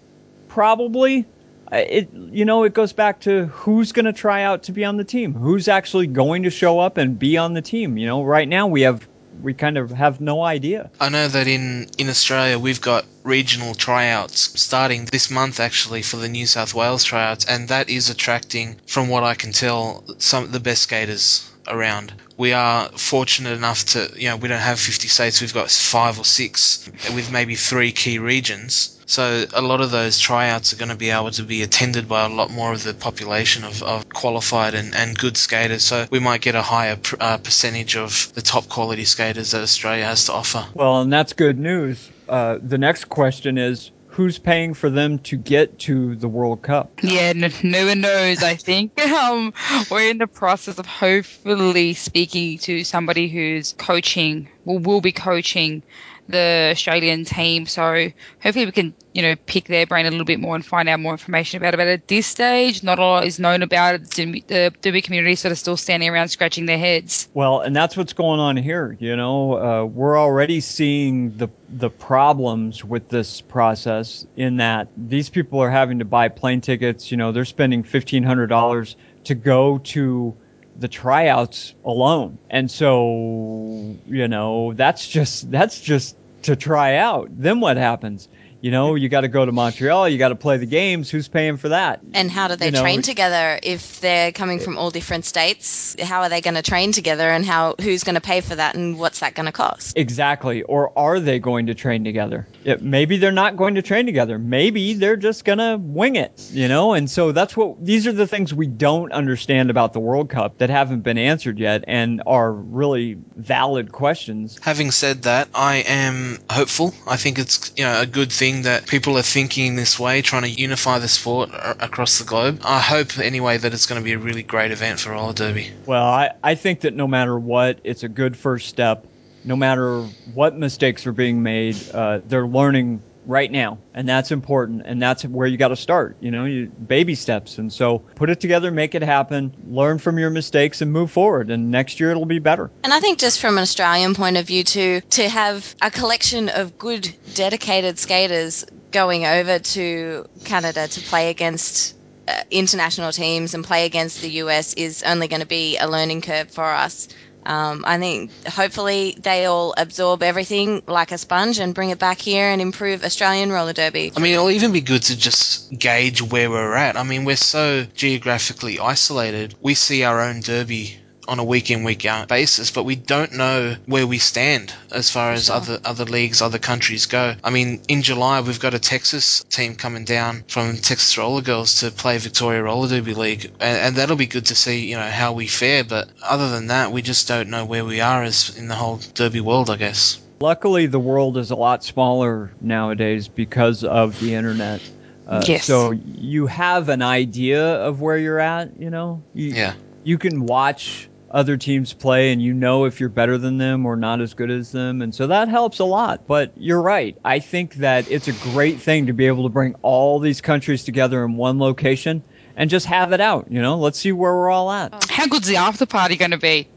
probably. It you know it goes back to who's going to try out to be on the team, who's actually going to show up and be on the team. You know, right now we have we kind of have no idea. I know that in, in Australia we've got regional tryouts starting this month actually for the New South Wales tryouts, and that is attracting, from what I can tell, some of the best skaters around. We are fortunate enough to, you know, we don't have 50 states, we've got five or six with maybe three key regions. So a lot of those tryouts are going to be able to be attended by a lot more of the population of, of qualified and, and good skaters. So we might get a higher pr- uh, percentage of the top quality skaters that Australia has to offer. Well, and that's good news. Uh, the next question is who's paying for them to get to the World Cup? Yeah, no, one knows. I think [laughs] um, we're in the process of hopefully speaking to somebody who's coaching, well, will be coaching the Australian team. So hopefully we can, you know, pick their brain a little bit more and find out more information about it. But at this stage, not a lot is known about it. The Derby community sort of still standing around scratching their heads. Well, and that's what's going on here. You know, uh, we're already seeing the the problems with this process in that these people are having to buy plane tickets. You know, they're spending fifteen hundred dollars to go to the tryouts alone. And so, you know, that's just that's just to try out. Then what happens? You know, you got to go to Montreal, you got to play the games. Who's paying for that? And how do they You know, train together if they're coming from all different states? How are they going to train together and how who's going to pay for that and what's that going to cost? Exactly. Or are they going to train together? It, maybe they're not going to train together. Maybe they're just going to wing it, you know? And so that's what these are the things we don't understand about the World Cup that haven't been answered yet and are really valid questions. Having said that, I am hopeful. I think it's you know a good thing that people are thinking this way, trying to unify the sport across the globe. I hope anyway that it's going to be a really great event for roller derby. Well, I, I think that no matter what, it's a good first step. No matter what mistakes are being made, uh, they're learning right now, and that's important. And that's where you got to start. You know, you, baby steps. And so put it together, make it happen, learn from your mistakes, and move forward. And next year it'll be better. And I think just from an Australian point of view too, to have a collection of good, dedicated skaters going over to Canada to play against uh, international teams and play against the US is only going to be a learning curve for us. Um, I think hopefully they all absorb everything like a sponge and bring it back here and improve Australian roller derby. I mean, it'll even be good to just gauge where we're at. I mean, we're so geographically isolated. We see our own derby on a week in week out basis, but we don't know where we stand as far as other other leagues, other countries go. I mean, in July we've got a Texas team coming down from Texas Roller Girls to play Victoria Roller Derby League, and, and that'll be good to see, you know, how we fare. But other than that, we just don't know where we are as in the whole derby world, I guess. Luckily, the world is a lot smaller nowadays because of the internet. Uh, Yes. So you have an idea of where you're at, you know? You, Yeah. You can watch other teams play and you know if you're better than them or not as good as them. And so that helps a lot. But you're right. I think that it's a great thing to be able to bring all these countries together in one location and just have it out, you know? Let's see where we're all at. [laughs] How good's the after party going to be?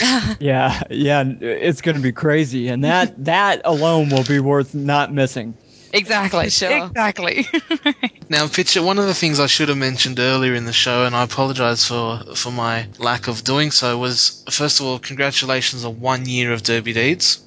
[laughs] Yeah, yeah, it's going to be crazy, and that that alone will be worth not missing. Exactly. [laughs] Sure. Exactly. [laughs] Now, Pitchett, one of the things I should have mentioned earlier in the show, and I apologise for, for my lack of doing so, was first of all, congratulations on one year of Derby Deeds.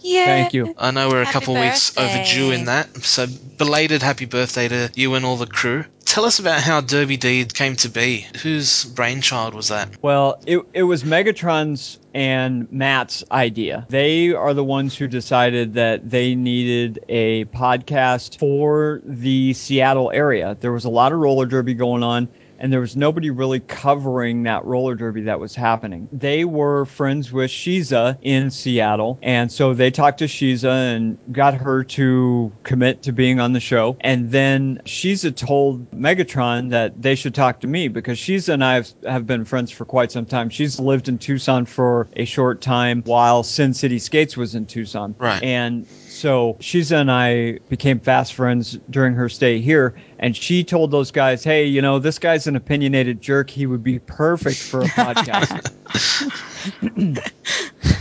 Yeah. Thank you. I know we're a couple of weeks overdue in that, so belated happy birthday to you and all the crew. Tell us about how Derby Deed came to be. Whose brainchild was that? Well, it, it was Megatron's and Matt's idea. They are the ones who decided that they needed a podcast for the Seattle area. There was a lot of roller derby going on. And there was nobody really covering that roller derby that was happening. They were friends with Shiza in Seattle. And so they talked to Shiza and got her to commit to being on the show. And then Shiza told Megatron that they should talk to me because Shiza and I have, have been friends for quite some time. She's lived in Tucson for a short time while Sin City Skates was in Tucson. Right. And so Shiza and I became fast friends during her stay here, and she told those guys, "Hey, you know, this guy's an opinionated jerk. He would be perfect for a [laughs] podcast."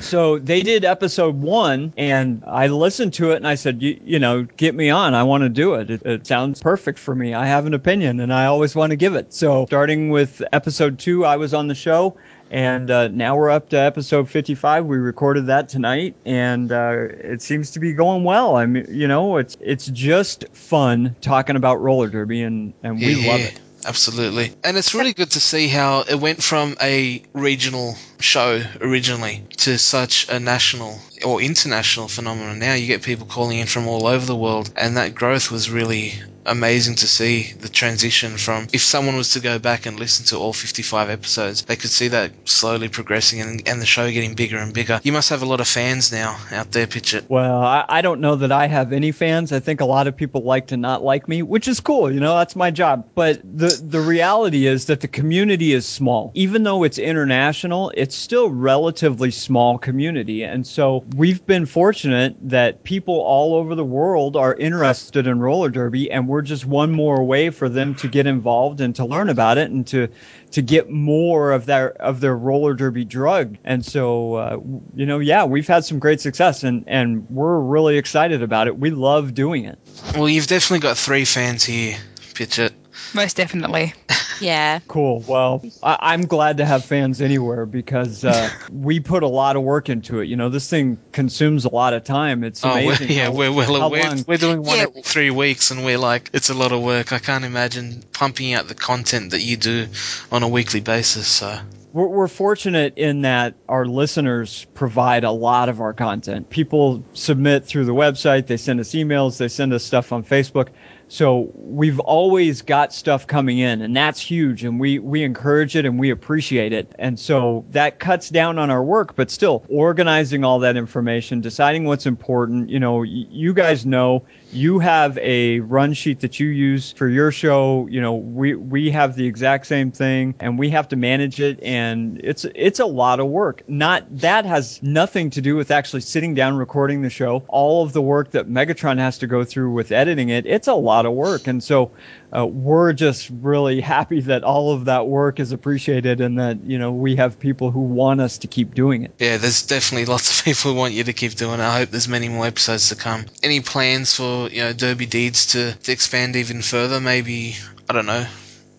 so they did episode one, and I listened to it, and I said, you, "You know, get me on. I want to do it. it. It sounds perfect for me. I have an opinion, and I always want to give it." So starting with episode two, I was on the show. And uh, now we're up to episode 55. We recorded that tonight, and uh, it seems to be going well. I mean, you know, it's it's just fun talking about roller derby, and, and we Yeah, love it. Absolutely. And it's really good to see how it went from a regional show originally to such a national or international phenomenon. Now you get people calling in from all over the world, and that growth was really amazing to see the transition from if someone was to go back and listen to all 55 episodes, they could see that slowly progressing and, and the show getting bigger and bigger. You must have a lot of fans now out there, Pitchett. Well, I, I don't know that I have any fans. I think a lot of people like to not like me, which is cool. You know, that's my job. But the the reality is that the community is small. Even though it's international, it's still relatively small community. And so we've been fortunate that people all over the world are interested in roller derby, and we're just one more way for them to get involved and to learn about it and to to get more of their of their roller derby drug. And so, uh, you know, yeah, we've had some great success, and and we're really excited about it. We love doing it. Well, you've definitely got three fans here, Pitchett. Most definitely. [laughs] Yeah. Cool. Well, I, am glad to have fans anywhere because uh, [laughs] we put a lot of work into it. You know, this thing consumes a lot of time. It's amazing. Oh, we're, yeah, how, we're, we're, we're, we're, doing one yeah. every three weeks, and we're like, it's a lot of work. I can't imagine pumping out the content that you do on a weekly basis. So we're, we're, fortunate in that our listeners provide a lot of our content. People submit through the website, they send us emails, they send us stuff on Facebook. So we've always got stuff coming in and that's huge and we, we encourage it and we appreciate it. And so that cuts down on our work, but still organizing all that information, deciding what's important. You know, you guys know you have a run sheet that you use for your show. You know, we, we have the exact same thing and we have to manage it and it's, it's a lot of work. Not, that has nothing to do with actually sitting down, recording the show. All of the work that Megatron has to go through with editing it, it's a lot of work. And so uh, we're just really happy that all of that work is appreciated and that, you know, we have people who want us to keep doing it. Yeah, there's definitely lots of [laughs] people who want you to keep doing it. I hope there's many more episodes to come. Any plans for, you know, Derby Deeds to, to expand even further? Maybe, I don't know,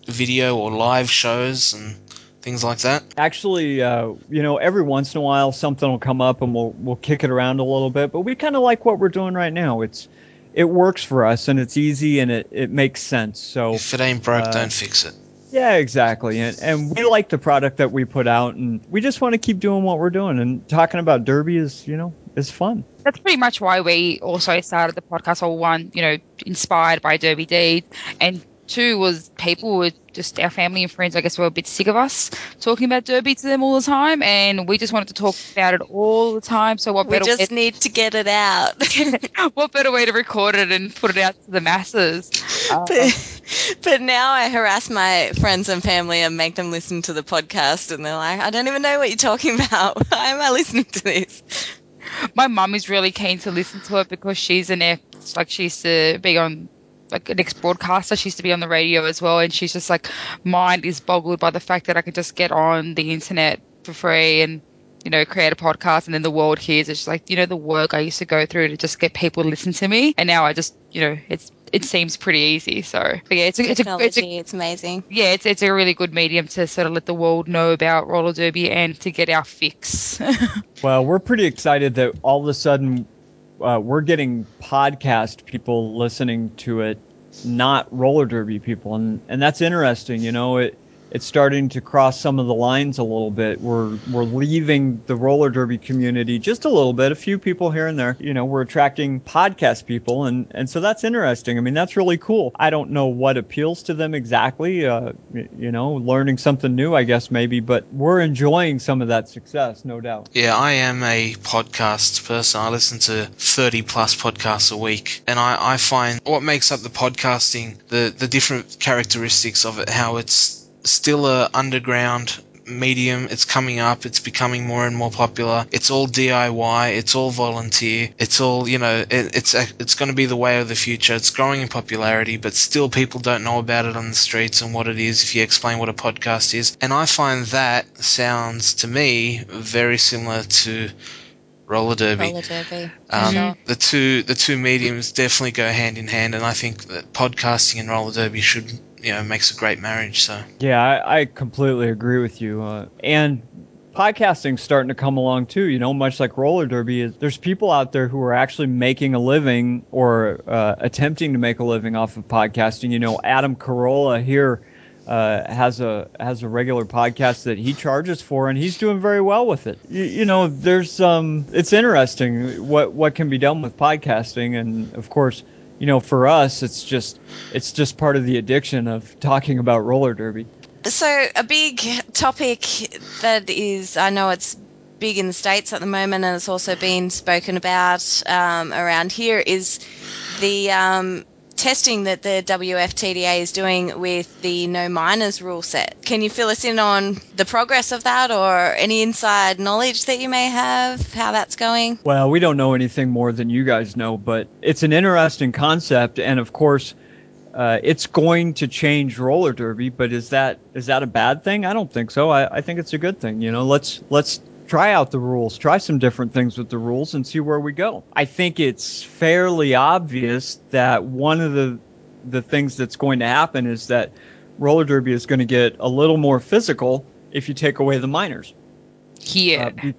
video or live shows and things like that? Actually, uh, you know, every once in a while something will come up and we'll we'll kick it around a little bit. But we kind of like what we're doing right now. It's it works for us and it's easy and it, it makes sense. So if it ain't broke, uh, don't fix it. Yeah, exactly. And, and we like the product that we put out and we just want to keep doing what we're doing and talking about Derby is, you know, is fun. That's pretty much why we also started the podcast. all one, you know, inspired by Derby Deed and two was people were just our family and friends, I guess, were a bit sick of us talking about Derby to them all the time, and we just wanted to talk about it all the time. So what we better? We just need to get it out. [laughs] what better way to record it and put it out to the masses? But, uh, um, but now I harass my friends and family and make them listen to the podcast, and they're like, "I don't even know what you're talking about. [laughs] Why am I listening to this?" My mum is really keen to listen to it because she's an ex, like she used to be on like an ex broadcaster. She used to be on the radio as well, and she's just like, mind is boggled by the fact that I can just get on the internet for free and you know create a podcast, and then the world hears. It's like you know the work I used to go through to just get people to listen to me, and now I just you know it's it seems pretty easy. So but yeah, it's a, it's, a, it's, a, it's amazing. Yeah, it's it's a really good medium to sort of let the world know about roller derby and to get our fix. [laughs] well, we're pretty excited that all of a sudden uh, we're getting podcast people listening to it, not roller derby people, and and that's interesting. You know, it it's starting to cross some of the lines a little bit. We're we're leaving the roller derby community just a little bit, a few people here and there. You know, we're attracting podcast people, and and so that's interesting. I mean, that's really cool. I don't know what appeals to them exactly. Uh, you know, learning something new, I guess maybe, but we're enjoying some of that success, no doubt. Yeah, I am a podcast person. I listen to thirty plus podcasts a week, and I I find what makes up the podcasting, the the different characteristics of it, how it's still a underground medium. It's coming up. It's becoming more and more popular. It's all DIY. It's all volunteer. It's all you know. It, it's it's going to be the way of the future. It's growing in popularity, but still people don't know about it on the streets and what it is. If you explain what a podcast is, and I find that sounds to me very similar to roller derby. Roller derby. Um, sure. The two the two mediums definitely go hand in hand, and I think that podcasting and roller derby should you know makes a great marriage. So yeah, I, I completely agree with you. Uh, and podcasting's starting to come along too. You know, much like roller derby is. There's people out there who are actually making a living or uh, attempting to make a living off of podcasting. You know, Adam Carolla here. Uh, has a has a regular podcast that he charges for, and he's doing very well with it. You, you know, there's um, it's interesting what what can be done with podcasting, and of course, you know, for us, it's just it's just part of the addiction of talking about roller derby. So, a big topic that is, I know it's big in the States at the moment and it's also been spoken about um, around here, is the um, testing that the WFTDA is doing with the no minors rule set. Can you fill us in on the progress of that or any inside knowledge that you may have, how that's going? Well, we don't know anything more than you guys know, but it's an interesting concept, and of course, uh, it's going to change roller derby, but is that is that a bad thing? I don't think so. I, I think it's a good thing. You know, let's let's try out the rules, try some different things with the rules, and see where we go. I think it's fairly obvious that one of the the things that's going to happen is that roller derby is going to get a little more physical if you take away the minors. Yeah. Uh, be-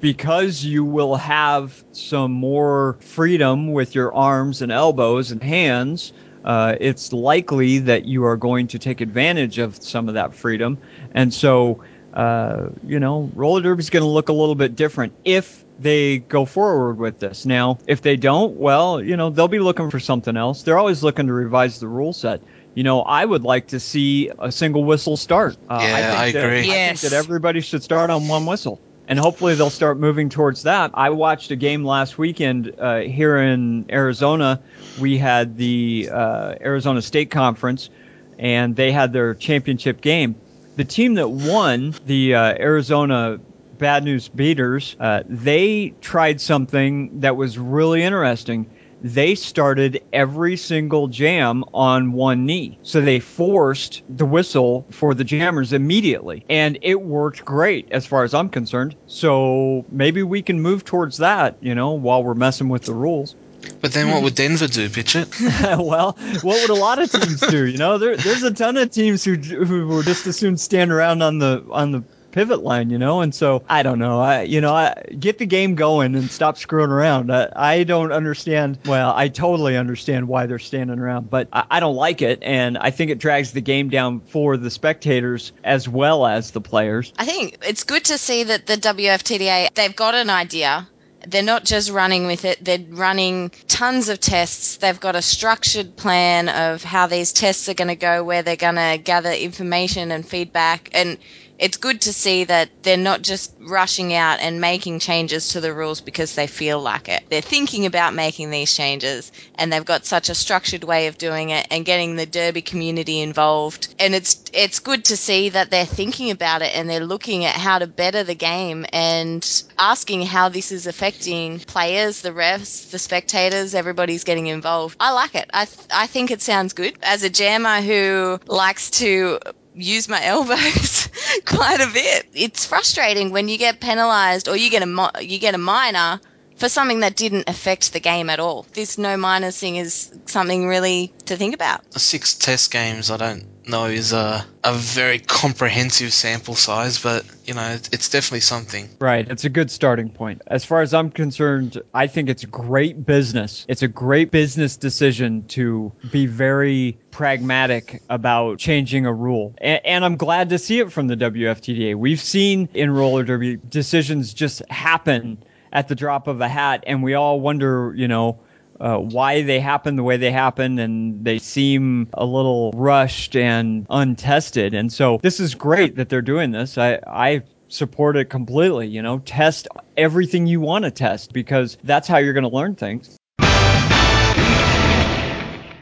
because you will have some more freedom with your arms and elbows and hands uh, it's likely that you are going to take advantage of some of that freedom. And so, uh, you know, roller derby is going to look a little bit different if they go forward with this. Now, if they don't, well, you know, they'll be looking for something else. They're always looking to revise the rule set. You know, I would like to see a single whistle start. Uh, yeah, I, I agree. That, yes. Think that everybody should start on one whistle and hopefully they'll start moving towards that. I watched a game last weekend uh, here in Arizona. We had the uh, Arizona State Conference, and they had their championship game. The team that won, the uh, Arizona Bad News Beaters, uh, they tried something that was really interesting they started every single jam on one knee. So they forced the whistle for the jammers immediately. And it worked great as far as I'm concerned. So maybe we can move towards that, you know, while we're messing with the rules. But then what would [laughs] Denver do, Pitchett? [laughs] well, what would a lot of teams do? You know, there, there's a ton of teams who who would just as soon stand around on the on the pivot line, you know. And so I don't know. I you know I get the game going and stop screwing around. I, I don't understand. Well, I totally understand why they're standing around, but I, I don't like it, and I think it drags the game down for the spectators as well as the players. I think it's good to see that the WFTDA they've got an idea they're not just running with it, they're running tons of tests. They've got a structured plan of how these tests are going to go, where they're going to gather information and feedback. And it's good to see that they're not just rushing out and making changes to the rules because they feel like it. They're thinking about making these changes and they've got such a structured way of doing it and getting the derby community involved. And it's it's good to see that they're thinking about it and they're looking at how to better the game and asking how this is affecting players, the refs, the spectators, everybody's getting involved. I like it. I th- I think it sounds good. As a jammer who likes to use my [laughs] elbows [laughs] quite a bit. It's frustrating when you get penalized or you get a you get a minor for something that didn't affect the game at all. This no minors thing is something really to think about. Six test games, I don't know, is a, a very comprehensive sample size, but you know, it's, it's definitely something. Right. It's a good starting point. As far as I'm concerned, I think it's great business. It's a great business decision to be very pragmatic about changing a rule. And, and, I'm glad to see it from the WFTDA. We've seen in roller derby decisions just happen at the drop of a hat, and we all wonder, you know, uh, why they happen the way they happen, and they seem a little rushed and untested. And so this is great that they're doing this. I, I support it completely. You know, test everything you want to test because that's how you're going to learn things.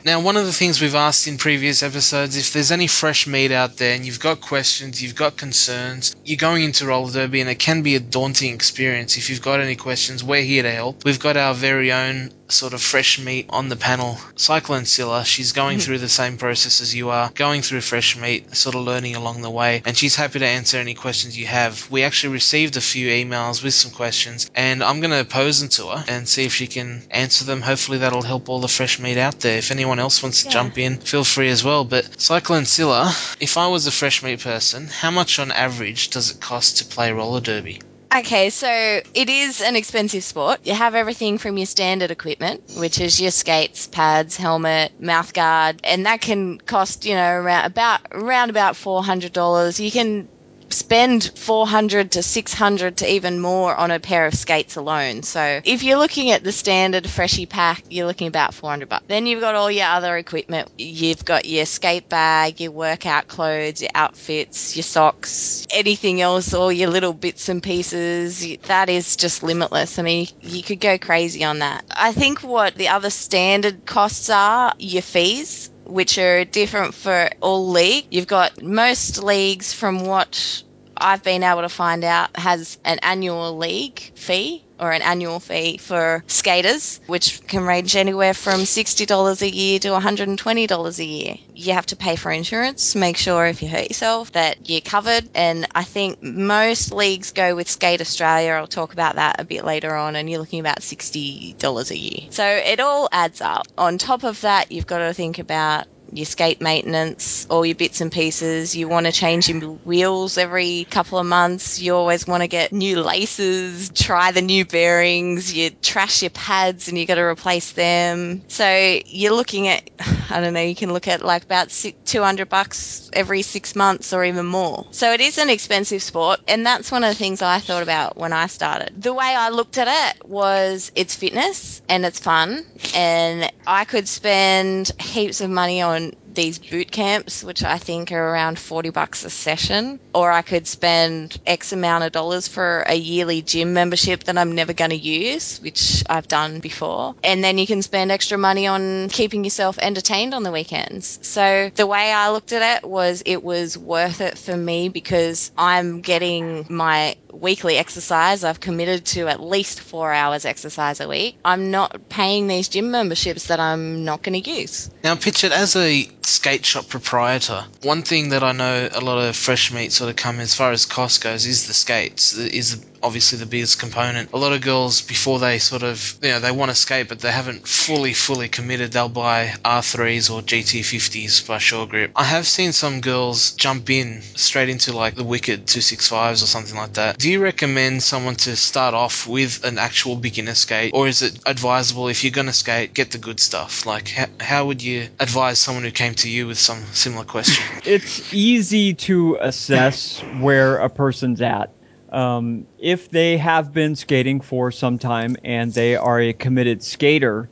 Now, one of the things we've asked in previous episodes, if there's any fresh meat out there and you've got questions, you've got concerns, you're going into roller derby and it can be a daunting experience. If you've got any questions, we're here to help. We've got our very own sort of fresh meat on the panel. Cyclone Scylla, she's going mm-hmm. through the same process as you are, going through fresh meat, sort of learning along the way, and she's happy to answer any questions you have. We actually received a few emails with some questions, and I'm going to pose them to her and see if she can answer them. Hopefully, that'll help all the fresh meat out there. If anyone else wants to Yeah. jump in, feel free as well. But Cyclone Scylla, if I was a fresh meat person, how much on average does it cost to play roller derby? Okay, so it is an expensive sport. You have everything from your standard equipment, which is your skates, pads, helmet, mouth guard, and that can cost you know around about around about four hundred dollars. You can spend 400 to 600 to even more on a pair of skates alone. So if you're looking at the standard freshie pack, you're looking about 400 bucks. Then you've got all your other equipment. You've got your skate bag, your workout clothes, your outfits, your socks, anything else, all your little bits and pieces. That is just limitless. I mean, you could go crazy on that. I think what the other standard costs are your fees which are different for all league. You've got most leagues from what I've been able to find out has an annual league fee or an annual fee for skaters, which can range anywhere from $60 a year to $120 a year. You have to pay for insurance, make sure if you hurt yourself that you're covered. And I think most leagues go with Skate Australia. I'll talk about that a bit later on. And you're looking about $60 a year. So it all adds up. On top of that, you've got to think about your skate maintenance, all your bits and pieces. You want to change your wheels every couple of months. You always want to get new laces, try the new bearings. You trash your pads and you got to replace them. So you're looking at, I don't know, you can look at like about 200 bucks every six months or even more. So it is an expensive sport. And that's one of the things I thought about when I started. The way I looked at it was it's fitness and it's fun. And I could spend heaps of money on these boot camps, which I think are around 40 bucks a session, or I could spend X amount of dollars for a yearly gym membership that I'm never going to use, which I've done before. And then you can spend extra money on keeping yourself entertained on the weekends. So the way I looked at it was it was worth it for me because I'm getting my weekly exercise. I've committed to at least four hours exercise a week. I'm not paying these gym memberships that I'm not going to use. Now, Pitchett as a skate shop proprietor. One thing that I know a lot of fresh meat sort of come as far as cost goes is the skates. Is obviously the biggest component. A lot of girls before they sort of you know they want to skate but they haven't fully fully committed. They'll buy R3s or GT50s by Sure-Grip. I have seen some girls jump in straight into like the Wicked 265s or something like that. Do you recommend someone to start off with an actual beginner skate or is it advisable if you're going to skate get the good stuff? Like how, how would you advise someone who came to you with some similar question? [laughs] it's easy to assess where a person's at. Um, if they have been skating for some time and they are a committed skater,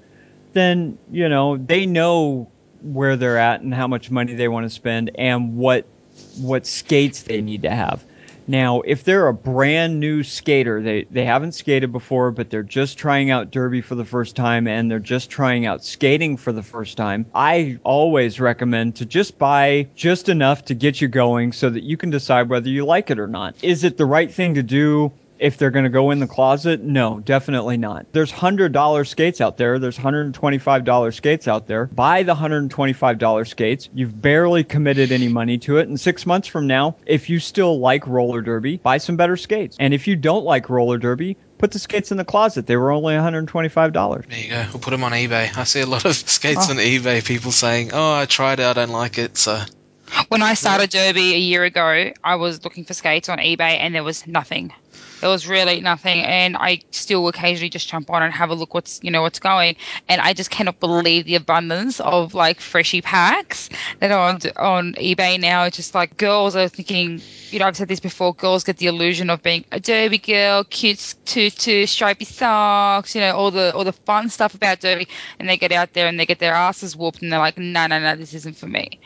then you know they know where they're at and how much money they want to spend and what what skates they need to have. Now, if they're a brand new skater, they, they haven't skated before, but they're just trying out derby for the first time and they're just trying out skating for the first time, I always recommend to just buy just enough to get you going so that you can decide whether you like it or not. Is it the right thing to do? If they're going to go in the closet, no, definitely not. There's $100 skates out there. There's $125 skates out there. Buy the $125 skates. You've barely committed any money to it. And six months from now, if you still like roller derby, buy some better skates. And if you don't like roller derby, put the skates in the closet. They were only $125. There you go. We'll put them on eBay. I see a lot of [laughs] skates oh. on eBay. People saying, "Oh, I tried it. I don't like it." So when I started Derby a year ago, I was looking for skates on eBay and there was nothing. There was really nothing, and I still occasionally just jump on and have a look what's you know what's going, and I just cannot believe the abundance of like freshie packs that are on on eBay now. It's just like girls are thinking, you know, I've said this before. Girls get the illusion of being a derby girl, cute tutu, stripy socks, you know, all the all the fun stuff about derby, and they get out there and they get their asses whooped, and they're like, no, no, no, this isn't for me.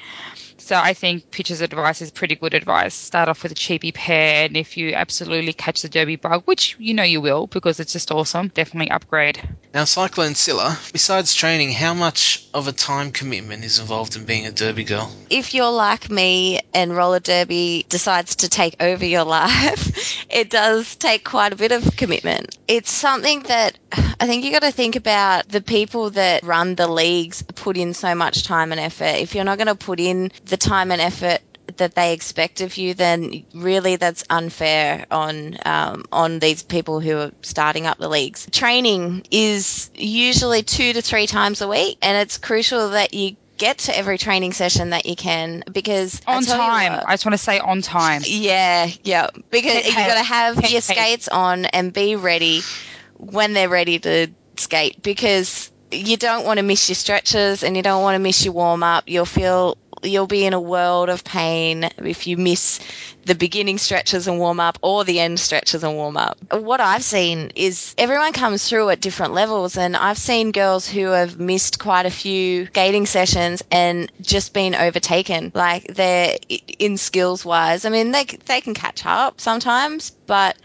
So I think Pitchett's advice is pretty good advice. Start off with a cheapy pair, and if you absolutely catch the Derby bug, which you know you will because it's just awesome, definitely upgrade. Now, Cyclone Scylla, besides training, how much of a time commitment is involved in being a Derby girl? If you're like me and roller derby decides to take over your [laughs] life, it does take quite a bit of commitment. It's something that I think you got to think about the people that run the leagues put in so much time and effort. If you're not going to put in the time and effort that they expect of you, then really that's unfair on um, on these people who are starting up the leagues. Training is usually two to three times a week, and it's crucial that you get to every training session that you can because on time. What, I just want to say on time. Yeah, yeah, because you got to have your skates on and be ready when they're ready to skate because you don't want to miss your stretches and you don't want to miss your warm up. You'll feel you'll be in a world of pain if you miss the beginning stretches and warm up or the end stretches and warm up. What I've seen is everyone comes through at different levels, and I've seen girls who have missed quite a few skating sessions and just been overtaken. Like they're in skills wise. I mean, they they can catch up sometimes, but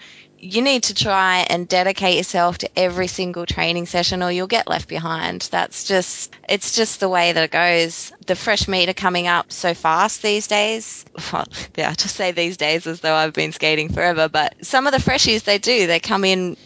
you need to try and dedicate yourself to every single training session or you'll get left behind. That's just, it's just the way that it goes. The fresh meat are coming up so fast these days. [laughs] Well, yeah, to say these days as though I've been skating forever, but some of the freshies they do, they come in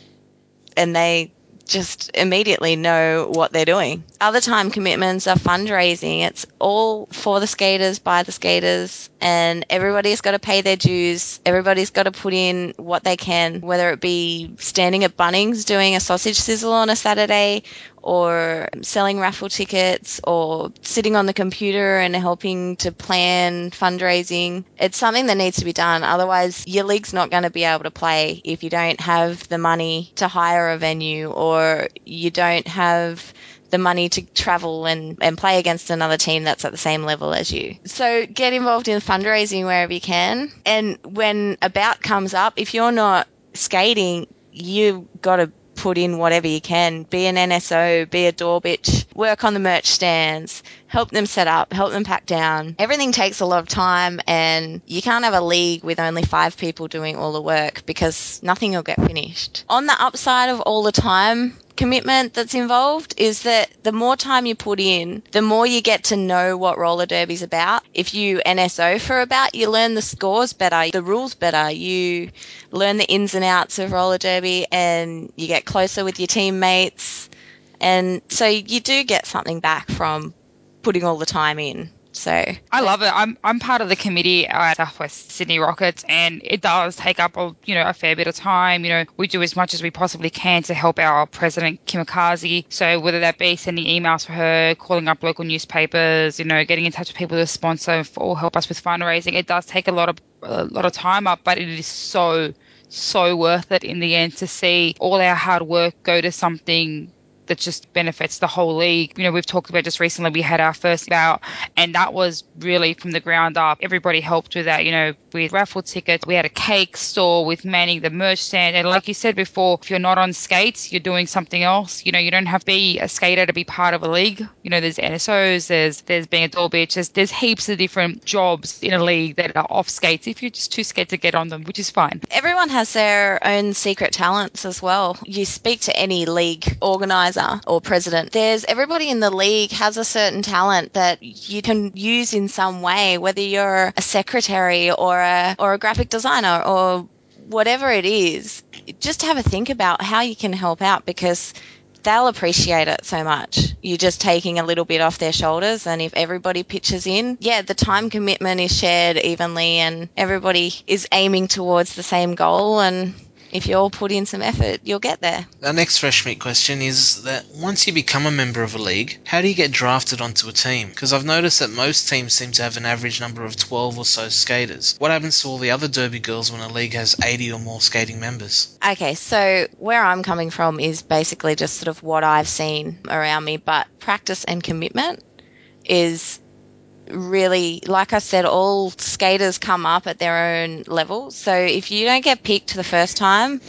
and they just immediately know what they're doing. Other time commitments are fundraising. It's all for the skaters, by the skaters, and everybody's got to pay their dues. Everybody's got to put in what they can, whether it be standing at Bunnings doing a sausage sizzle on a Saturday or selling raffle tickets or sitting on the computer and helping to plan fundraising. It's something that needs to be done. Otherwise, your league's not going to be able to play if you don't have the money to hire a venue or you don't have the money to travel and, and play against another team that's at the same level as you. So get involved in fundraising wherever you can. And when a bout comes up, if you're not skating, you've got to put in whatever you can. Be an NSO, be a door bitch, work on the merch stands, help them set up, help them pack down. Everything takes a lot of time and you can't have a league with only five people doing all the work because nothing will get finished. On the upside of all the time commitment that's involved is that the more time you put in, the more you get to know what roller derby's about. If you NSO for about, you learn the scores better, the rules better, you learn the ins and outs of roller derby and you get closer with your teammates. And so you do get something back from putting all the time in. So I love it. I'm I'm part of the committee at Southwest Sydney Rockets, and it does take up a you know a fair bit of time. You know, we do as much as we possibly can to help our president Kimikaze. So whether that be sending emails for her, calling up local newspapers, you know, getting in touch with people to sponsor or help us with fundraising, it does take a lot of a lot of time up, but it is so so worth it in the end to see all our hard work go to something that just benefits the whole league. You know, we've talked about just recently we had our first bout, and that was really from the ground up. Everybody helped with that. You know, with raffle tickets, we had a cake store with manning the merch stand, and like you said before, if you're not on skates, you're doing something else. You know, you don't have to be a skater to be part of a league. You know, there's NSOs, there's there's being a door bitch, there's, there's heaps of different jobs in a league that are off skates if you're just too scared to get on them, which is fine. Everyone has their own secret talents as well. You speak to any league organizer organizer or president. There's everybody in the league has a certain talent that you can use in some way, whether you're a secretary or a or a graphic designer or whatever it is. Just have a think about how you can help out because they'll appreciate it so much. You're just taking a little bit off their shoulders, and if everybody pitches in, yeah, the time commitment is shared evenly, and everybody is aiming towards the same goal, and if you all put in some effort, you'll get there. Our next fresh meat question is that once you become a member of a league, how do you get drafted onto a team? Because I've noticed that most teams seem to have an average number of 12 or so skaters. What happens to all the other Derby girls when a league has 80 or more skating members? Okay, so where I'm coming from is basically just sort of what I've seen around me, but practice and commitment is really, like I said, all skaters come up at their own level. So if you don't get picked the first time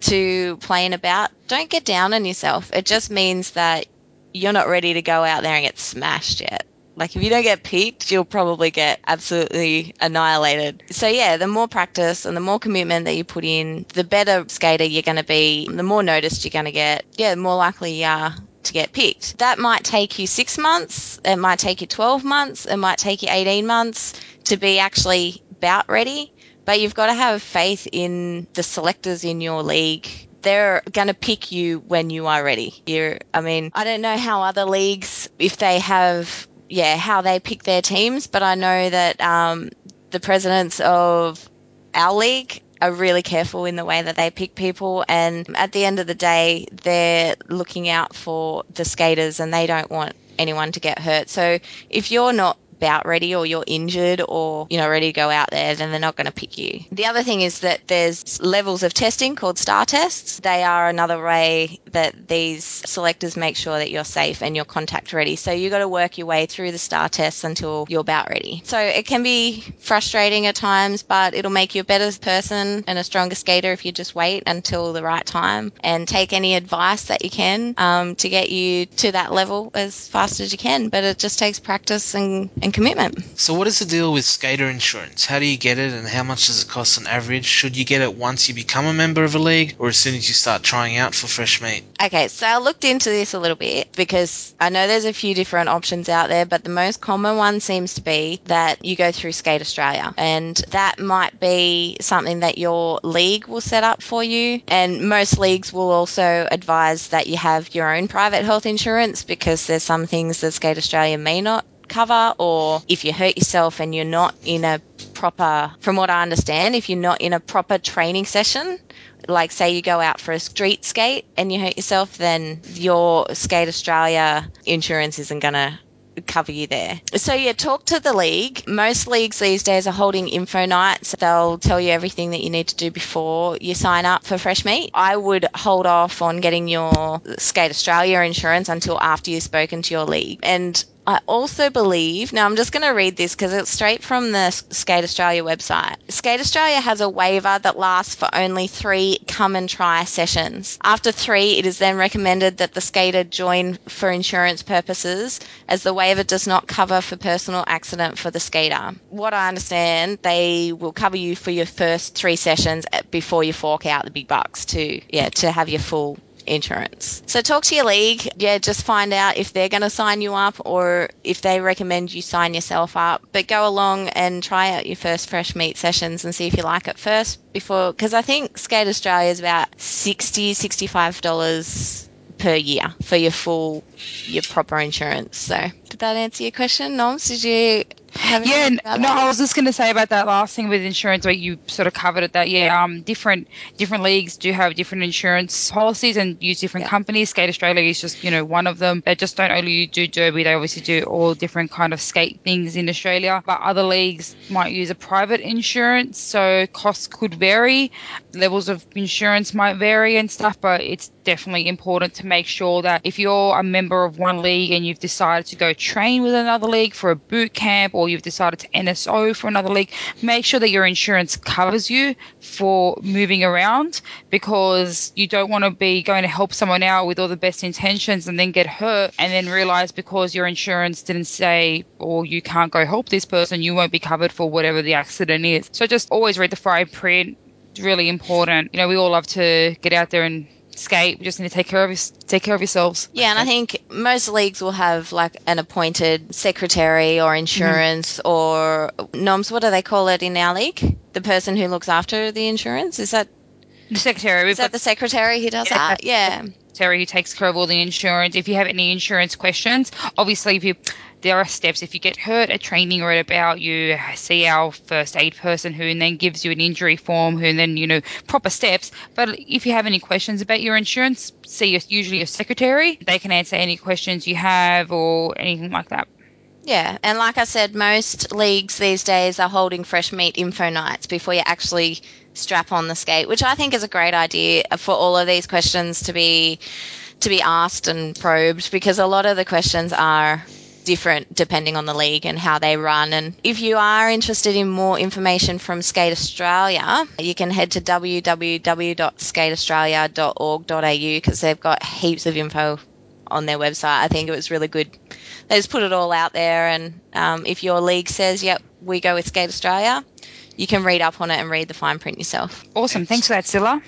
to play in a bout, don't get down on yourself. It just means that you're not ready to go out there and get smashed yet. Like if you don't get picked, you'll probably get absolutely annihilated. So yeah, the more practice and the more commitment that you put in, the better skater you're going to be, the more noticed you're going to get. Yeah, the more likely you are to get picked. That might take you six months, it might take you 12 months, it might take you 18 months to be actually bout ready, but you've got to have faith in the selectors in your league. They're going to pick you when you are ready. You're, I mean, I don't know how other leagues, if they have, yeah, how they pick their teams, but I know that um, the presidents of our league are really careful in the way that they pick people. And at the end of the day, they're looking out for the skaters and they don't want anyone to get hurt. So if you're not bout ready or you're injured or you know ready to go out there, then they're not going to pick you. The other thing is that there's levels of testing called STAR tests. They are another way that these selectors make sure that you're safe and you're contact ready. So you got to work your way through the STAR tests until you're bout ready. So it can be frustrating at times, but it'll make you a better person and a stronger skater if you just wait until the right time and take any advice that you can um, to get you to that level as fast as you can. But it just takes practice and, and commitment. So, what is the deal with skater insurance? How do you get it, and how much does it cost on average? Should you get it once you become a member of a league, or as soon as you start trying out for fresh meat? Okay, so I looked into this a little bit because I know there's a few different options out there, but the most common one seems to be that you go through Skate Australia, and that might be something that your league will set up for you. And most leagues will also advise that you have your own private health insurance because there's some things that Skate Australia may not cover, or if you hurt yourself and you're not in a proper, from what I understand, if you're not in a proper training session, like say you go out for a street skate and you hurt yourself, then your Skate Australia insurance isn't going to cover you there. So yeah, talk to the league. Most leagues these days are holding info nights. They'll tell you everything that you need to do before you sign up for fresh meat. I would hold off on getting your Skate Australia insurance until after you've spoken to your league. And I also believe, now I'm just going to read this because it's straight from the Skate Australia website. Skate Australia has a waiver that lasts for only three come and try sessions. After three, it is then recommended that the skater join for insurance purposes as the waiver does not cover for personal accident for the skater. What I understand, they will cover you for your first three sessions eh, before you fork out the big bucks to, yeah, to have your full insurance. So talk to your league. Yeah, just find out if they're going to sign you up or if they recommend you sign yourself up. But go along and try out your first fresh meat sessions and see if you like it first before, because I think Skate Australia is about $60, $65 per year for your full, your proper insurance. So did that answer your question, Noms? Did you have yeah, no, I was just going to say about that last thing with insurance, where you sort of covered it. That yeah, um, different different leagues do have different insurance policies and use different yeah. companies. Skate Australia is just you know one of them. They just don't only do derby; they obviously do all different kind of skate things in Australia. But other leagues might use a private insurance, so costs could vary, levels of insurance might vary and stuff. But it's definitely important to make sure that if you're a member of one league and you've decided to go train with another league for a boot camp or you've decided to NSO for another league, make sure that your insurance covers you for moving around because you don't want to be going to help someone out with all the best intentions and then get hurt and then realize because your insurance didn't say or you can't go help this person, you won't be covered for whatever the accident is. So just always read the fine print. It's really important. You know, we all love to get out there and skate. We just need to take care of take care of yourselves. Yeah, and I think most leagues will have like an appointed secretary or insurance mm-hmm. or noms. What do they call it in our league? The person who looks after the insurance is that the secretary. We've is that the secretary who does yeah, that? Yeah. Secretary who takes care of all the insurance. If you have any insurance questions, obviously if you there are steps. If you get hurt at training or at about, you see our first aid person who then gives you an injury form, who then, you know, proper steps. But if you have any questions about your insurance, see usually your secretary. They can answer any questions you have or anything like that. Yeah, and like I said, most leagues these days are holding fresh meat info nights before you actually strap on the skate, which I think is a great idea for all of these questions to be to be asked and probed because a lot of the questions are different depending on the league and how they run. And if you are interested in more information from Skate Australia, you can head to www.skateaustralia.org.au because they've got heaps of info on their website. I think it was really good. They just put it all out there. And um, if your league says, yep, we go with Skate Australia, you can read up on it and read the fine print yourself. Awesome. Thanks for that, Scylla.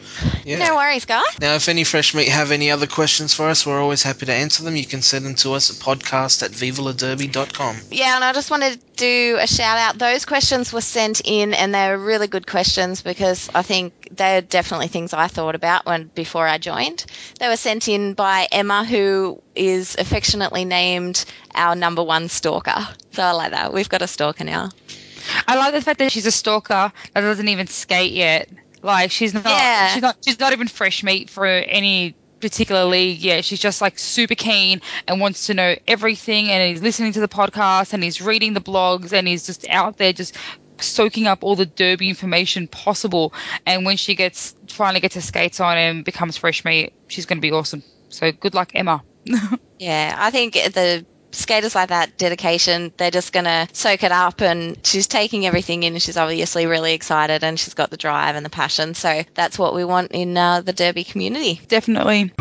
Yeah. No worries, guys. Now, if any fresh meat have any other questions for us, we're always happy to answer them. You can send them to us at podcast at vivaladerby.com. Yeah, and I just wanted to do a shout out. Those questions were sent in, and they were really good questions because I think they're definitely things I thought about when before I joined. They were sent in by Emma, who is affectionately named our number one stalker. So I like that. We've got a stalker now. I like the fact that she's a stalker that doesn't even skate yet. Like she's not, yeah. she's not, she's not even fresh meat for any particular league, yeah, she's just like super keen and wants to know everything. And he's listening to the podcast and he's reading the blogs and he's just out there just soaking up all the derby information possible. And when she gets finally gets her skates on and becomes fresh meat, she's going to be awesome. So good luck, Emma. [laughs] Yeah, I think the skaters like that dedication they're just going to soak it up and she's taking everything in she's obviously really excited and she's got the drive and the passion so that's what we want in uh, the derby community Definitely.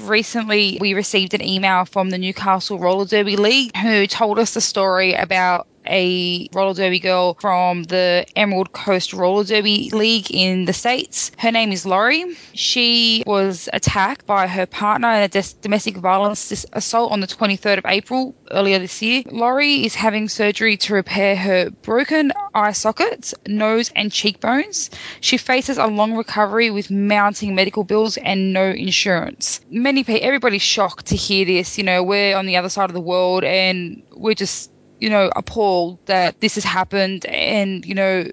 Recently, we received an email from the Newcastle Roller Derby League who told us the story about a roller derby girl from the Emerald Coast Roller Derby League in the States. Her name is Laurie. She was attacked by her partner in a des- domestic violence dis- assault on the 23rd of April earlier this year. Laurie is having surgery to repair her broken eye sockets, nose, and cheekbones. She faces a long recovery with mounting medical bills and no insurance. Many people, everybody's shocked to hear this. You know, we're on the other side of the world and we're just you know, appalled that this has happened. And, you know,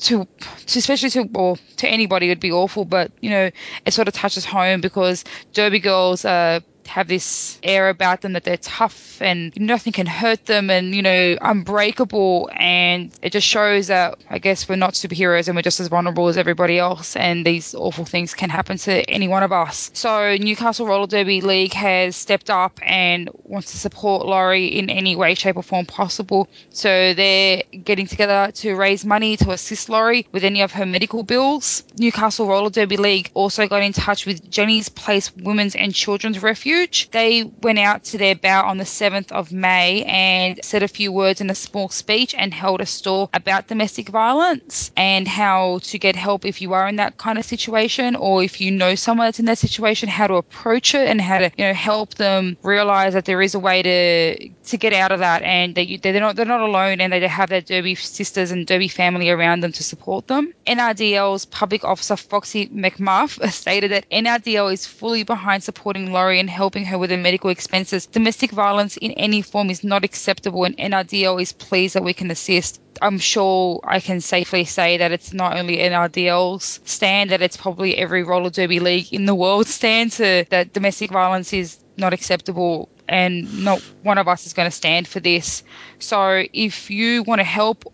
to, to especially to or to anybody would be awful, but you know, it sort of touches home because Derby girls uh have this air about them that they're tough and nothing can hurt them and you know unbreakable and it just shows that I guess we're not superheroes and we're just as vulnerable as everybody else and these awful things can happen to any one of us. So Newcastle Roller Derby League has stepped up and wants to support Laurie in any way, shape or form possible. So they're getting together to raise money to assist Laurie with any of her medical bills. Newcastle Roller Derby League also got in touch with Jenny's Place Women's and Children's Refuge. They went out to their bout on the 7th of May and said a few words in a small speech and held a stall about domestic violence and how to get help if you are in that kind of situation or if you know someone that's in that situation, how to approach it and how to, you know, help them realize that there is a way to to get out of that and that you, they're not they're not alone and they have their Derby sisters and Derby family around them to support them. NRDL's public officer Foxy McMuff [laughs] stated that NRDL is fully behind supporting Laurie and her with her medical expenses. Domestic violence in any form is not acceptable and NRDL is pleased that we can assist. I'm sure I can safely say that it's not only NRDL's stand, that it's probably every roller derby league in the world [laughs] stand to that domestic violence is not acceptable and not one of us is going to stand for this. So if you want to help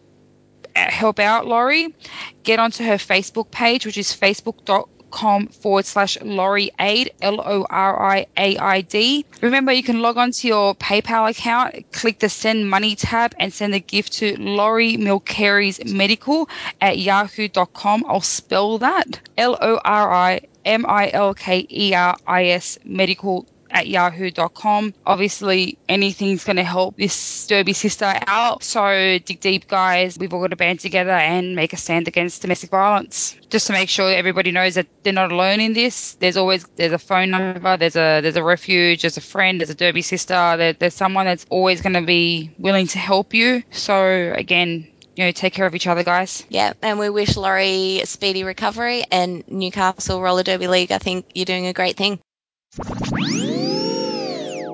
uh, help out Laurie, get onto her Facebook page, which is facebook.com forward slash Laurie Aid, L O R I A I D. Remember, you can log on to your PayPal account, click the send money tab, and send the gift to Laurie Milkeris Medical at yahoo.com. I'll spell that L O R I M I L K E R I S Medical at yahoo.com. Obviously, anything's going to help this Derby sister out. So dig deep, guys. We've all got to band together and make a stand against domestic violence. Just to make sure everybody knows that they're not alone in this. There's always there's a phone number, there's a there's a refuge, there's a friend, there's a Derby sister. There, there's someone that's always going to be willing to help you. So again, you know, take care of each other, guys. Yeah, and we wish Laurie speedy recovery and Newcastle Roller Derby League. I think you're doing a great thing.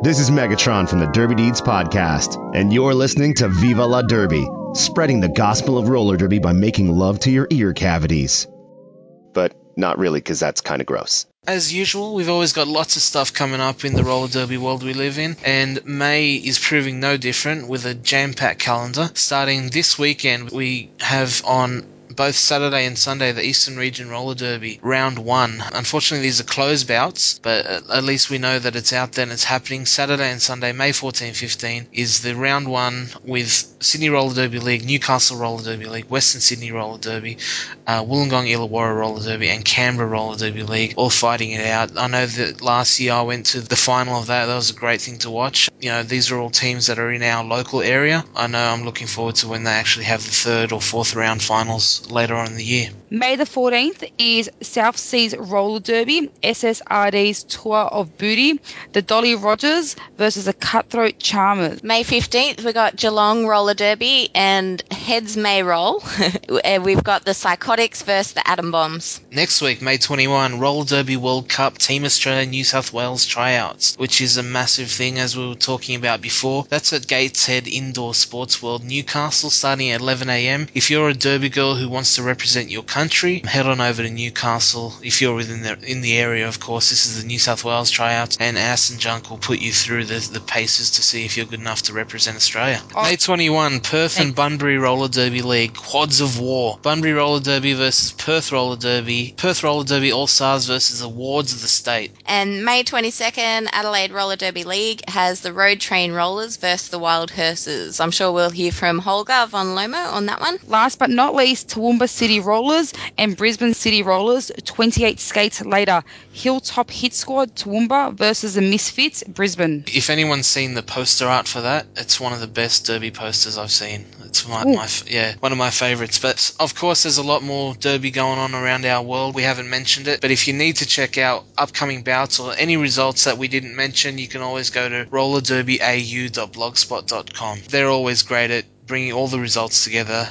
This is Megatron from the Derby Deeds podcast, and you're listening to Viva la Derby, spreading the gospel of roller derby by making love to your ear cavities. But not really, because that's kind of gross. As usual, we've always got lots of stuff coming up in the roller derby world we live in, and May is proving no different with a jam packed calendar. Starting this weekend, we have on both Saturday and Sunday the Eastern Region Roller Derby round one. Unfortunately, these are closed bouts, but at least we know that it's out there and it's happening. Saturday and Sunday, May 14 15, is the round one with Sydney Roller Derby League, Newcastle Roller Derby League, Western Sydney Roller Derby, uh, Wollongong Illawarra Roller Derby, and Canberra Roller Derby League all fighting it out. I know that last year I went to the final of that. That was a great thing to watch. You know, these are all teams that are in our local area. I know I'm looking forward to when they actually have the third or fourth round finals later on in the year. May the 14th is South Seas Roller Derby, SSRD's Tour of Booty, the Dolly Rogers versus the Cutthroat Charmers. May 15th, we got Geelong Roller Derby and Heads May Roll. [laughs] and we've got the Psychotics versus the Atom Bombs. Next week, May 21, Roller Derby World Cup Team Australia New South Wales tryouts, which is a massive thing as we were talking talking about before. That's at Gateshead Indoor Sports World, Newcastle, starting at 11am. If you're a Derby girl who wants to represent your country, head on over to Newcastle. If you're within the in the area, of course, this is the New South Wales tryouts, and Ass and Junk will put you through the, the paces to see if you're good enough to represent Australia. Oh. May 21, Perth and Bunbury Roller Derby League, Quads of War. Bunbury Roller Derby versus Perth Roller Derby. Perth Roller Derby All Stars versus the Wards of the State. And May 22nd, Adelaide Roller Derby League has the Road Train Rollers versus the Wild Hearses. I'm sure we'll hear from Holger von Lomo on that one. Last but not least, Toowoomba City Rollers and Brisbane City Rollers, 28 skates later. Hilltop Hit Squad, Toowoomba versus the Misfits, Brisbane. If anyone's seen the poster art for that, it's one of the best Derby posters I've seen. It's my, my yeah one of my favourites. But of course, there's a lot more Derby going on around our world. We haven't mentioned it, but if you need to check out upcoming bouts or any results that we didn't mention, you can always go to rollerderbyau.blogspot.com. They're always great at bringing all the results together.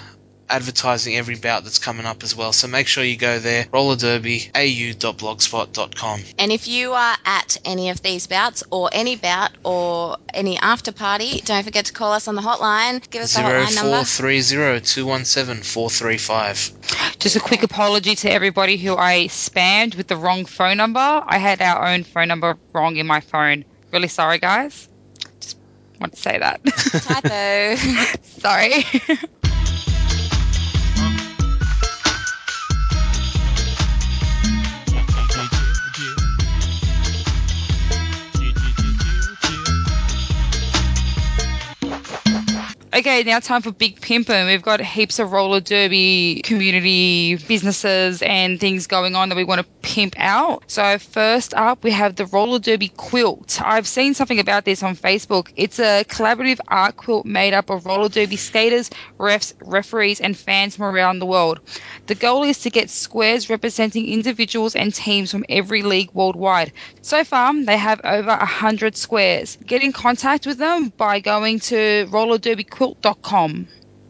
Advertising every bout that's coming up as well. So make sure you go there, rollerderbyau.blogspot.com. And if you are at any of these bouts or any bout or any after party, don't forget to call us on the hotline. Give us the hotline number. 0430217435. Just a quick apology to everybody who I spammed with the wrong phone number. I had our own phone number wrong in my phone. Really sorry, guys. Just want to say that. Typo. [laughs] sorry. [laughs] Okay, now time for Big Pimpin'. We've got heaps of roller derby community businesses and things going on that we want to pimp out. So first up, we have the roller derby quilt. I've seen something about this on Facebook. It's a collaborative art quilt made up of roller derby skaters, refs, referees, and fans from around the world. The goal is to get squares representing individuals and teams from every league worldwide. So far, they have over 100 squares. Get in contact with them by going to rollerderbyquilt.com.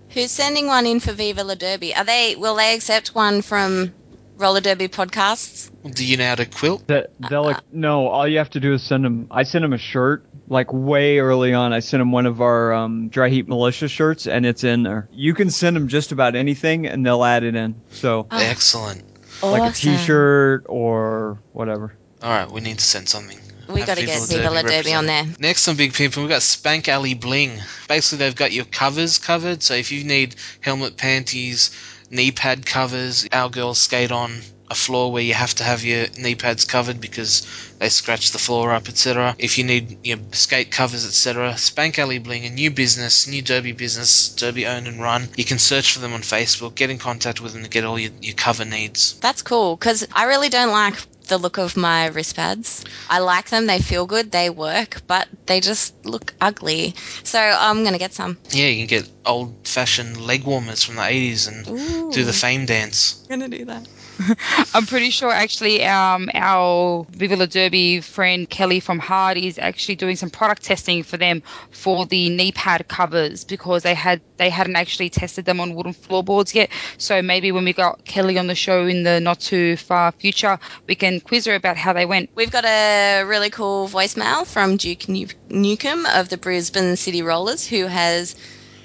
Who's sending one in for Viva La Derby? Are they? Will they accept one from Roller Derby podcasts? Do you know how to quilt? That they'll Uh-uh. no. All you have to do is send them. I sent them a shirt like way early on. I sent them one of our um, dry heat militia shirts, and it's in there. You can send them just about anything, and they'll add it in. So Oh. Excellent. like a Awesome. T-shirt or whatever. All right, we need to send something. We Have got to get La Viva La Derby Derby on there. Next on Big Pimpin', we've got Spank Alley Bling. Basically, they've got your covers covered. So if you need helmet, panties, knee pad covers, our girls skate on a floor where you have to have your knee pads covered because they scratch the floor up, etc. If you need your skate covers, etc. Spank Alley Bling, a new business, new Derby business, Derby owned and run. You can search for them on Facebook, get in contact with them to get all your, your cover needs. That's cool because I really don't like the look of my wrist pads. I like them, they feel good, they work, but they just look ugly. So I'm going to get some. Yeah, you can get old fashioned leg warmers from the 80s and do the fame dance. I'm going to do that. [laughs] I'm pretty sure actually um, our Viva La Derby friend Kelly from Hard is actually doing some product testing for them for the knee pad covers because they had they hadn't actually tested them on wooden floorboards yet. So maybe when we got Kelly on the show in the not too far future, we can quiz her about how they went. We've got a really cool voicemail from Duke New- Newcomb of the Brisbane City Rollers who has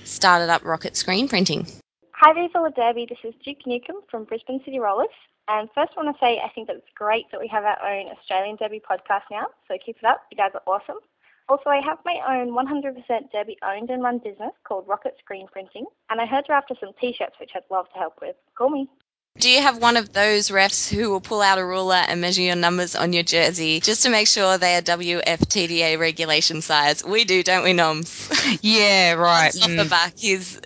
started up rocket screen printing. Hi, Viva La Derby. This is Duke Newcomb from Brisbane City Rollers. And first, I want to say I think that it's great that we have our own Australian Derby podcast now. So keep it up. You guys are awesome. Also, I have my own 100% Derby owned and run business called Rocket Screen Printing. And I heard you're after some t shirts, which I'd love to help with. Call me. Do you have one of those refs who will pull out a ruler and measure your numbers on your jersey just to make sure they are WFTDA regulation size? We do, don't we, Noms? Yeah, [laughs] right. Off the Mm. back, he's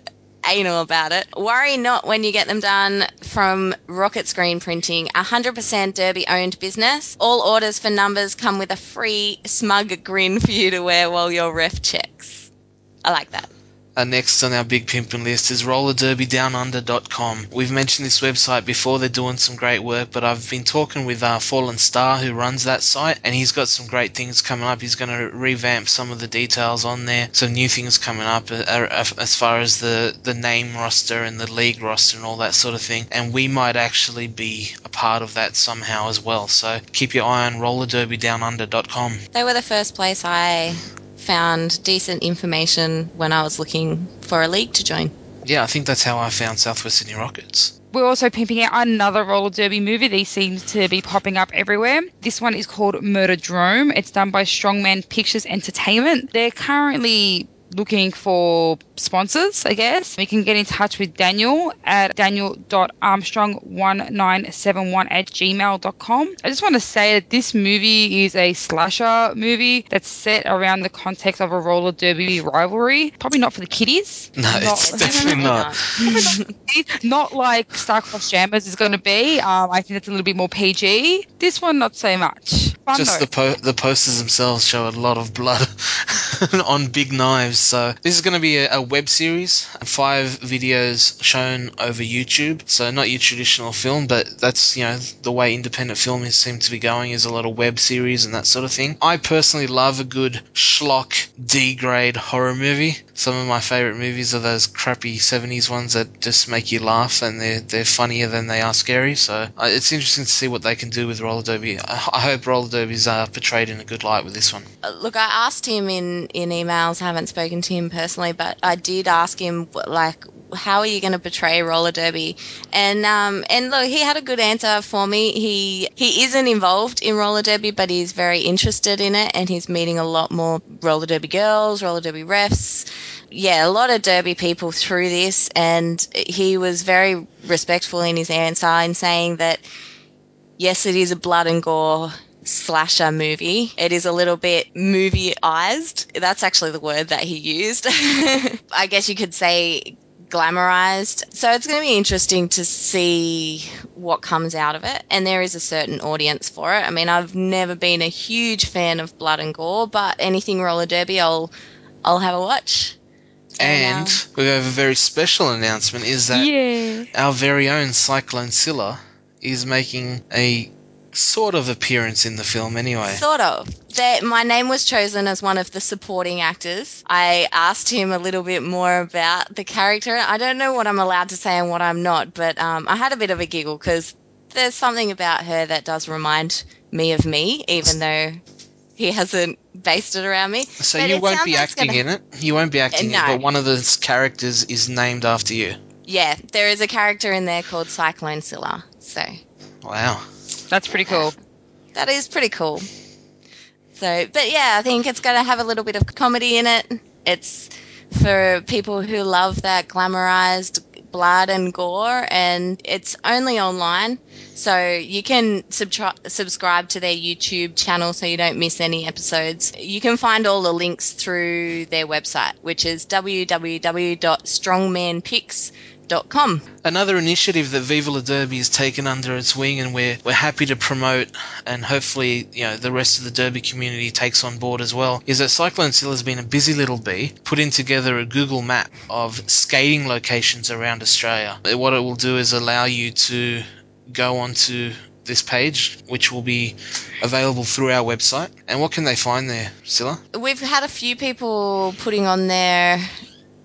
anal about it. Worry not when you get them done from Rocket Screen Printing, 100% Derby owned business. All orders for numbers come with a free smug grin for you to wear while your ref checks. I like that. Uh, next on our big pimping list is rollerderbydownunder.com. We've mentioned this website before. They're doing some great work, but I've been talking with uh, Fallen Star, who runs that site, and he's got some great things coming up. He's going to revamp some of the details on there. Some new things coming up uh, uh, as far as the, the name roster and the league roster and all that sort of thing. And we might actually be a part of that somehow as well. So keep your eye on rollerderbydownunder.com. They were the first place I found decent information when I was looking for a league to join. Yeah, I think that's how I found Southwest Sydney Rockets. We're also pimping out another roller derby movie. These seem to be popping up everywhere. This one is called Murderdrome. It's done by Strongman Pictures Entertainment. They're currently looking for sponsors, I guess. You can get in touch with Daniel at daniel.armstrong1971 at gmail.com. I just want to say that this movie is a slasher movie that's set around the context of a roller derby rivalry. Probably not for the kiddies. [laughs] No, it's definitely not. [laughs] [laughs] not like Star-Crossed Jammers is going to be. Um, I think it's a little bit more PG. This one, not so much. Fun Just though. the po- the posters themselves show a lot of blood on big knives. So this is going to be a, a web series, five videos shown over YouTube. So not your traditional film, but that's you know the way independent film is seem to be going is a lot of web series and that sort of thing. I personally love a good schlock D grade horror movie. Some of my favorite movies are those crappy 70s ones that just make you laugh and they're, they're funnier than they are scary. So uh, it's interesting to see what they can do with roller derby. I, I hope roller derbies are portrayed in a good light with this one. Uh, Look, I asked him in, in emails, haven't spoken to him personally, but I did ask him, like, how are you going to portray roller derby? And um, and look, he had a good answer for me. He he isn't involved in roller derby, but he's very interested in it, and he's meeting a lot more roller derby girls, roller derby refs. Yeah, a lot of derby people through this, and he was very respectful in his answer in saying that yes, it is a blood and gore slasher movie. It is a little bit movieized. That's actually the word that he used. [laughs] I guess you could say glamorized. So it's going to be interesting to see what comes out of it. And there is a certain audience for it. I mean, I've never been a huge fan of blood and gore, but anything roller derby, I'll I'll have a watch. And we have a very special announcement is that yeah. our very own Cyclone Scylla is making a sort of appearance in the film anyway. Sort of. That my name was chosen as one of the supporting actors. I asked him a little bit more about the character. I don't know what I'm allowed to say and what I'm not, but um, I had a bit of a giggle because there's something about her that does remind me of me, even though he hasn't based it around me. So But you won't be acting gonna- in it. You won't be acting in it, but one of the characters is named after you. Yeah, there is a character in there called Cyclone Scylla. So Wow. That's pretty cool. that is pretty cool. So, but yeah, I think it's going to have a little bit of comedy in it. It's for people who love that glamorized blood and gore, and it's only online. So you can subscribe to their YouTube channel so you don't miss any episodes. You can find all the links through their website, which is Another initiative that Viva La Derby has taken under its wing, and we're we're happy to promote, and hopefully you know the rest of the Derby community takes on board as well, is that Cyclone Scylla has been a busy little bee, putting together a Google map of skating locations around Australia. What it will do is allow you to go onto this page, which will be available through our website. And what can they find there, Scylla? We've had a few people putting on their,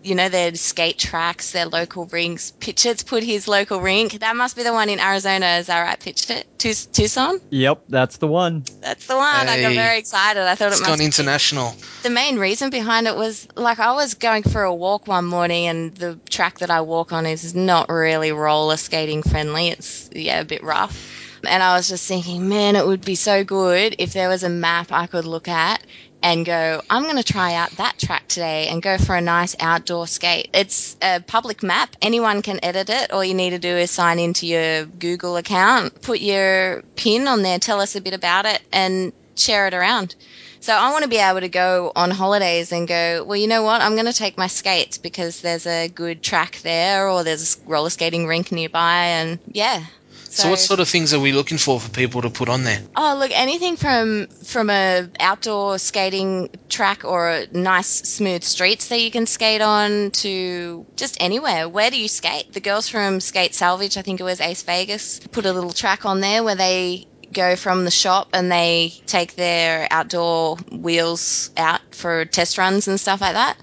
you know, their skate tracks, their local rinks. Pitchett's put his local rink. That must be the one in Arizona. Is that right, Pitchett? Tus- Tucson? Yep, that's the one. That's the one. I got very excited. I thought It's it gone must. international. The main reason behind it was like I was going for a walk one morning, and the track that I walk on is not really roller skating friendly. It's yeah, a bit rough. And I was just thinking, man, it would be so good if there was a map I could look at and go, I'm going to try out that track today and go for a nice outdoor skate. It's a public map. Anyone can edit it. All you need to do is sign into your Google account, put your pin on there, tell us a bit about it, and share it around. So I want to be able to go on holidays and go, well, you know what? I'm going to take my skates because there's a good track there or there's a roller skating rink nearby. And yeah. So, what sort of things are we looking for for people to put on there? Oh, look, anything from from a outdoor skating track or a nice smooth streets that you can skate on to just anywhere. Where do you skate? The girls from Skate Salvage, I think it was Ace Vegas, put a little track on there where they go from the shop and they take their outdoor wheels out for test runs and stuff like that.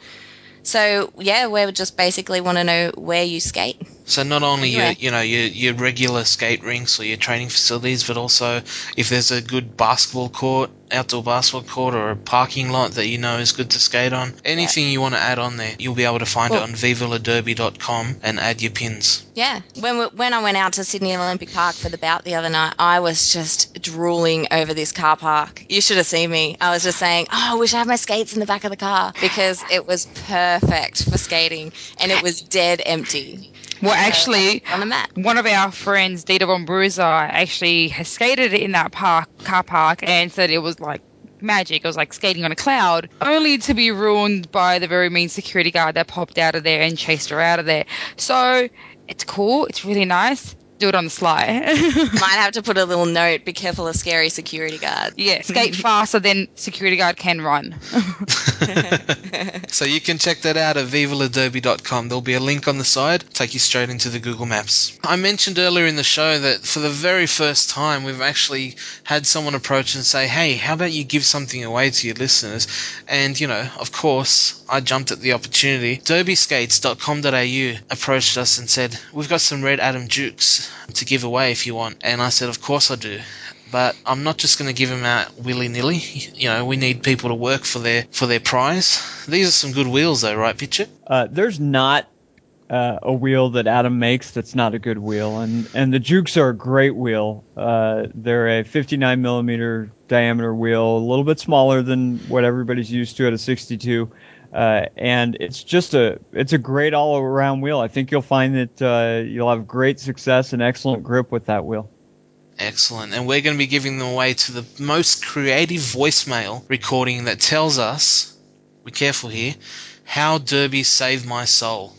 So, yeah, we would just basically want to know where you skate. So not only your you know your your regular skate rinks or your training facilities, but also if there's a good basketball court, outdoor basketball court, or a parking lot that you know is good to skate on, anything you want to add on there, you'll be able to find Cool. it on vivaladerby.com and add your pins. Yeah, when we, when I went out to Sydney Olympic Park for the bout the other night, I was just drooling over this car park. You should have seen me. I was just saying, "Oh, I wish I had my skates in the back of the car because it was perfect for skating and it was dead empty." Well, actually, on the one of our friends, Dita von Bruiser, actually has skated in that park car park and said it was like magic. It was like skating on a cloud, only to be ruined by the very mean security guard that popped out of there and chased her out of there. So it's cool. It's really nice. Do it on the sly. [laughs] Might have to put a little note: "Be careful of scary security guards." yeah, skate [laughs] faster than security guard can run. [laughs] So you can check that out at vivaladerby.com. There'll be a link on the side, take you straight into the Google Maps. I mentioned earlier in the show that for the very first time, we've actually had someone approach and say, hey, how about you give something away to your listeners? And, you know, of course, I jumped at the opportunity. Derbyskates.com.au approached us and said, we've got some Red Atom Jukes to give away if you want. And I said, of course I do but I'm not just going to give them out willy nilly. You know, we need people to work for their for their prize. These are some good wheels, though, right, Pitchett? Uh, there's not uh, a wheel that Atom makes that's not a good wheel, and and the Jukes are a great wheel. Uh, they're a 59 millimeter diameter wheel, a little bit smaller than what everybody's used to at a 62. Uh, and it's just a it's a great all around wheel. I think you'll find that uh, you'll have great success and excellent grip with that wheel. Excellent. And we're going to be giving them away to the most creative voicemail recording that tells us, be careful here, how Derby saved my soul.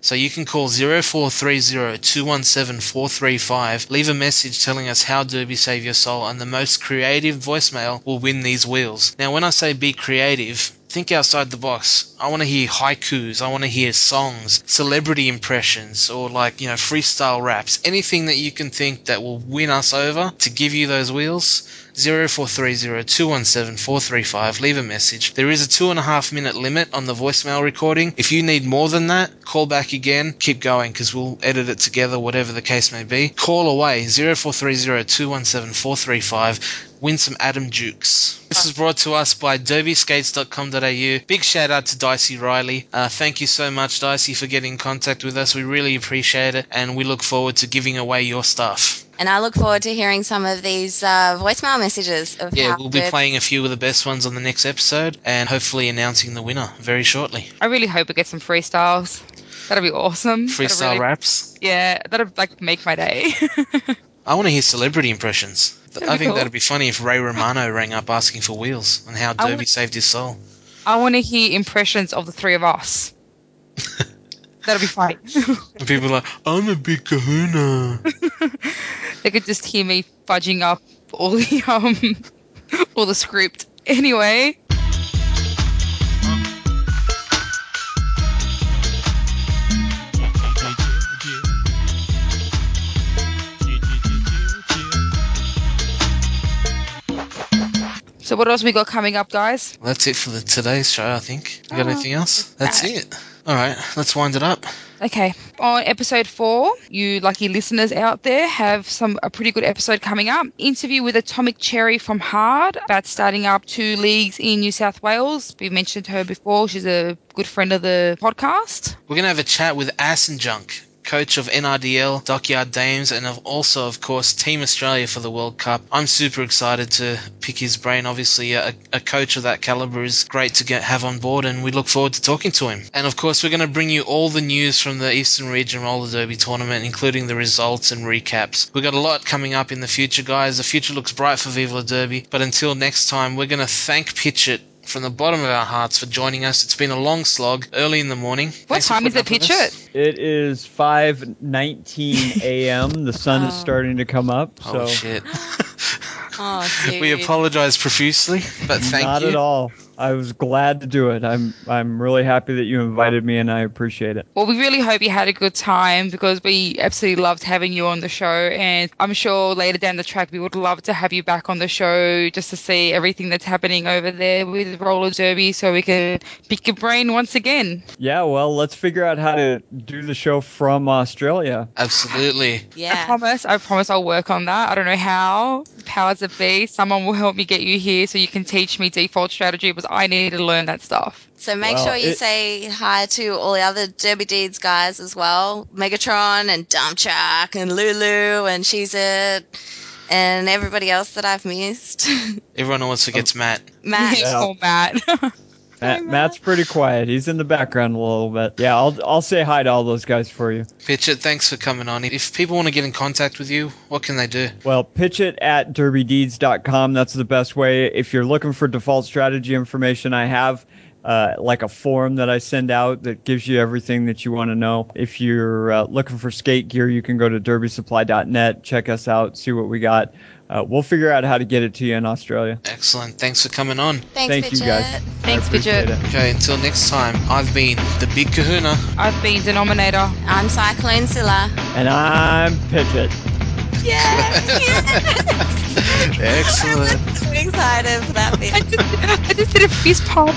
So you can call 0430-217-435, leave a message telling us how Derby saved your soul, and the most creative voicemail will win these wheels. Now, when I say be creative, think outside the box. I want to hear haikus. I want to hear songs, celebrity impressions, or like, you know, freestyle raps. Anything that you can think that will win us over to give you those wheels. 0430-217-435. Leave a message. There is a two and a half minute limit on the voicemail recording. If you need more than that, call back again. Keep going because we'll edit it together, whatever the case may be. Call away 0430-217-435. Win some Atom Jukes. This is brought to us by derbyskates.com.au. Big shout out to Dicey Riley. Uh, thank you so much, Dicey, for getting in contact with us. We really appreciate it, and we look forward to giving away your stuff. And I look forward to hearing some of these uh, voicemail messages of Yeah, we'll be playing a few of the best ones on the next episode, and hopefully announcing the winner very shortly. I really hope we get some freestyles. That'd be awesome. Freestyle really- raps. Yeah, that'd like make my day. [laughs] I want to hear celebrity impressions. That'd I think cool. that'd be funny if Ray Romano rang up asking for wheels and how Derby would- saved his soul. I want to hear impressions of the three of us. [laughs] That'd be funny. And people are like, I'm a big kahuna. [laughs] they could just hear me fudging up all the um [laughs] all the script. Anyway, so what else we got coming up, guys? Well, that's it for the today's show, I think. You got Oh, anything else? That's no. it. All right, let's wind it up. Okay, on episode four, you lucky listeners out there have some a pretty good episode coming up. Interview with Atomic Cherry from Hard about starting up two leagues in New South Wales. We mentioned her before; she's a good friend of the podcast. We're going to have a chat with Ass and Junk, coach of NRDL, Dockyard Dames, and of also, of course, Team Australia for the World Cup. I'm super excited to pick his brain. Obviously, a, a coach of that caliber is great to get have on board, and we look forward to talking to him. And of course, we're going to bring you all the news from the Eastern Region Roller Derby tournament, including the results and recaps. We've got a lot coming up in the future, guys. The future looks bright for Viva La Derby. But until next time, we're going to thank Pitchett from the bottom of our hearts for joining us. It's been a long slog, early in the morning. What Thanks time is putting it, up. Pitchett? It is 5:19 [laughs] a.m. The sun is Oh. starting to come up. Oh, so [laughs] Oh shit. [laughs] Oh. We apologize profusely, but thank not you. at all. I was glad to do it. I'm I'm really happy that you invited me, and I appreciate it. Well, we really hope you had a good time because we absolutely loved having you on the show, and I'm sure later down the track we would love to have you back on the show just to see everything that's happening over there with roller derby, so we can pick your brain once again. Yeah, well, let's figure out how to do the show from Australia. Absolutely. Yeah. I promise. I promise I'll work on that. I don't know how. Powers that be. Someone will help me get you here so you can teach me default strategy because I need to learn that stuff. So make Well, sure you it- say hi to all the other Derby Deeds guys as well. Megatron and Dumpchuck and Lulu and She's It and everybody else that I've missed. [laughs] Everyone always forgets um, Matt. Matt. Yeah. Matt. [laughs] Matt, Matt's pretty quiet. He's in the background a little bit. Yeah, I'll I'll say hi to all those guys for you. Pitchett, thanks for coming on. If people want to get in contact with you, what can they do? Well, pitch it at derbydeeds.com. That's the best way. If you're looking for default strategy information, I have uh, like a form that I send out that gives you everything that you want to know. If you're uh, looking for skate gear, you can go to derbysupply.net, check us out, see what we got. Uh, we'll figure out how to get it to you in Australia. Excellent. Thanks for coming on. Thanks, Thank you guys. Thanks, I Bridget. it. Okay, until next time, I've been the Big Kahuna. I've been denominator. I'm Cyclone Scylla. And I'm Pitchett. Yeah. [laughs] Excellent. I'm so excited for that bit. I just did a fist pump.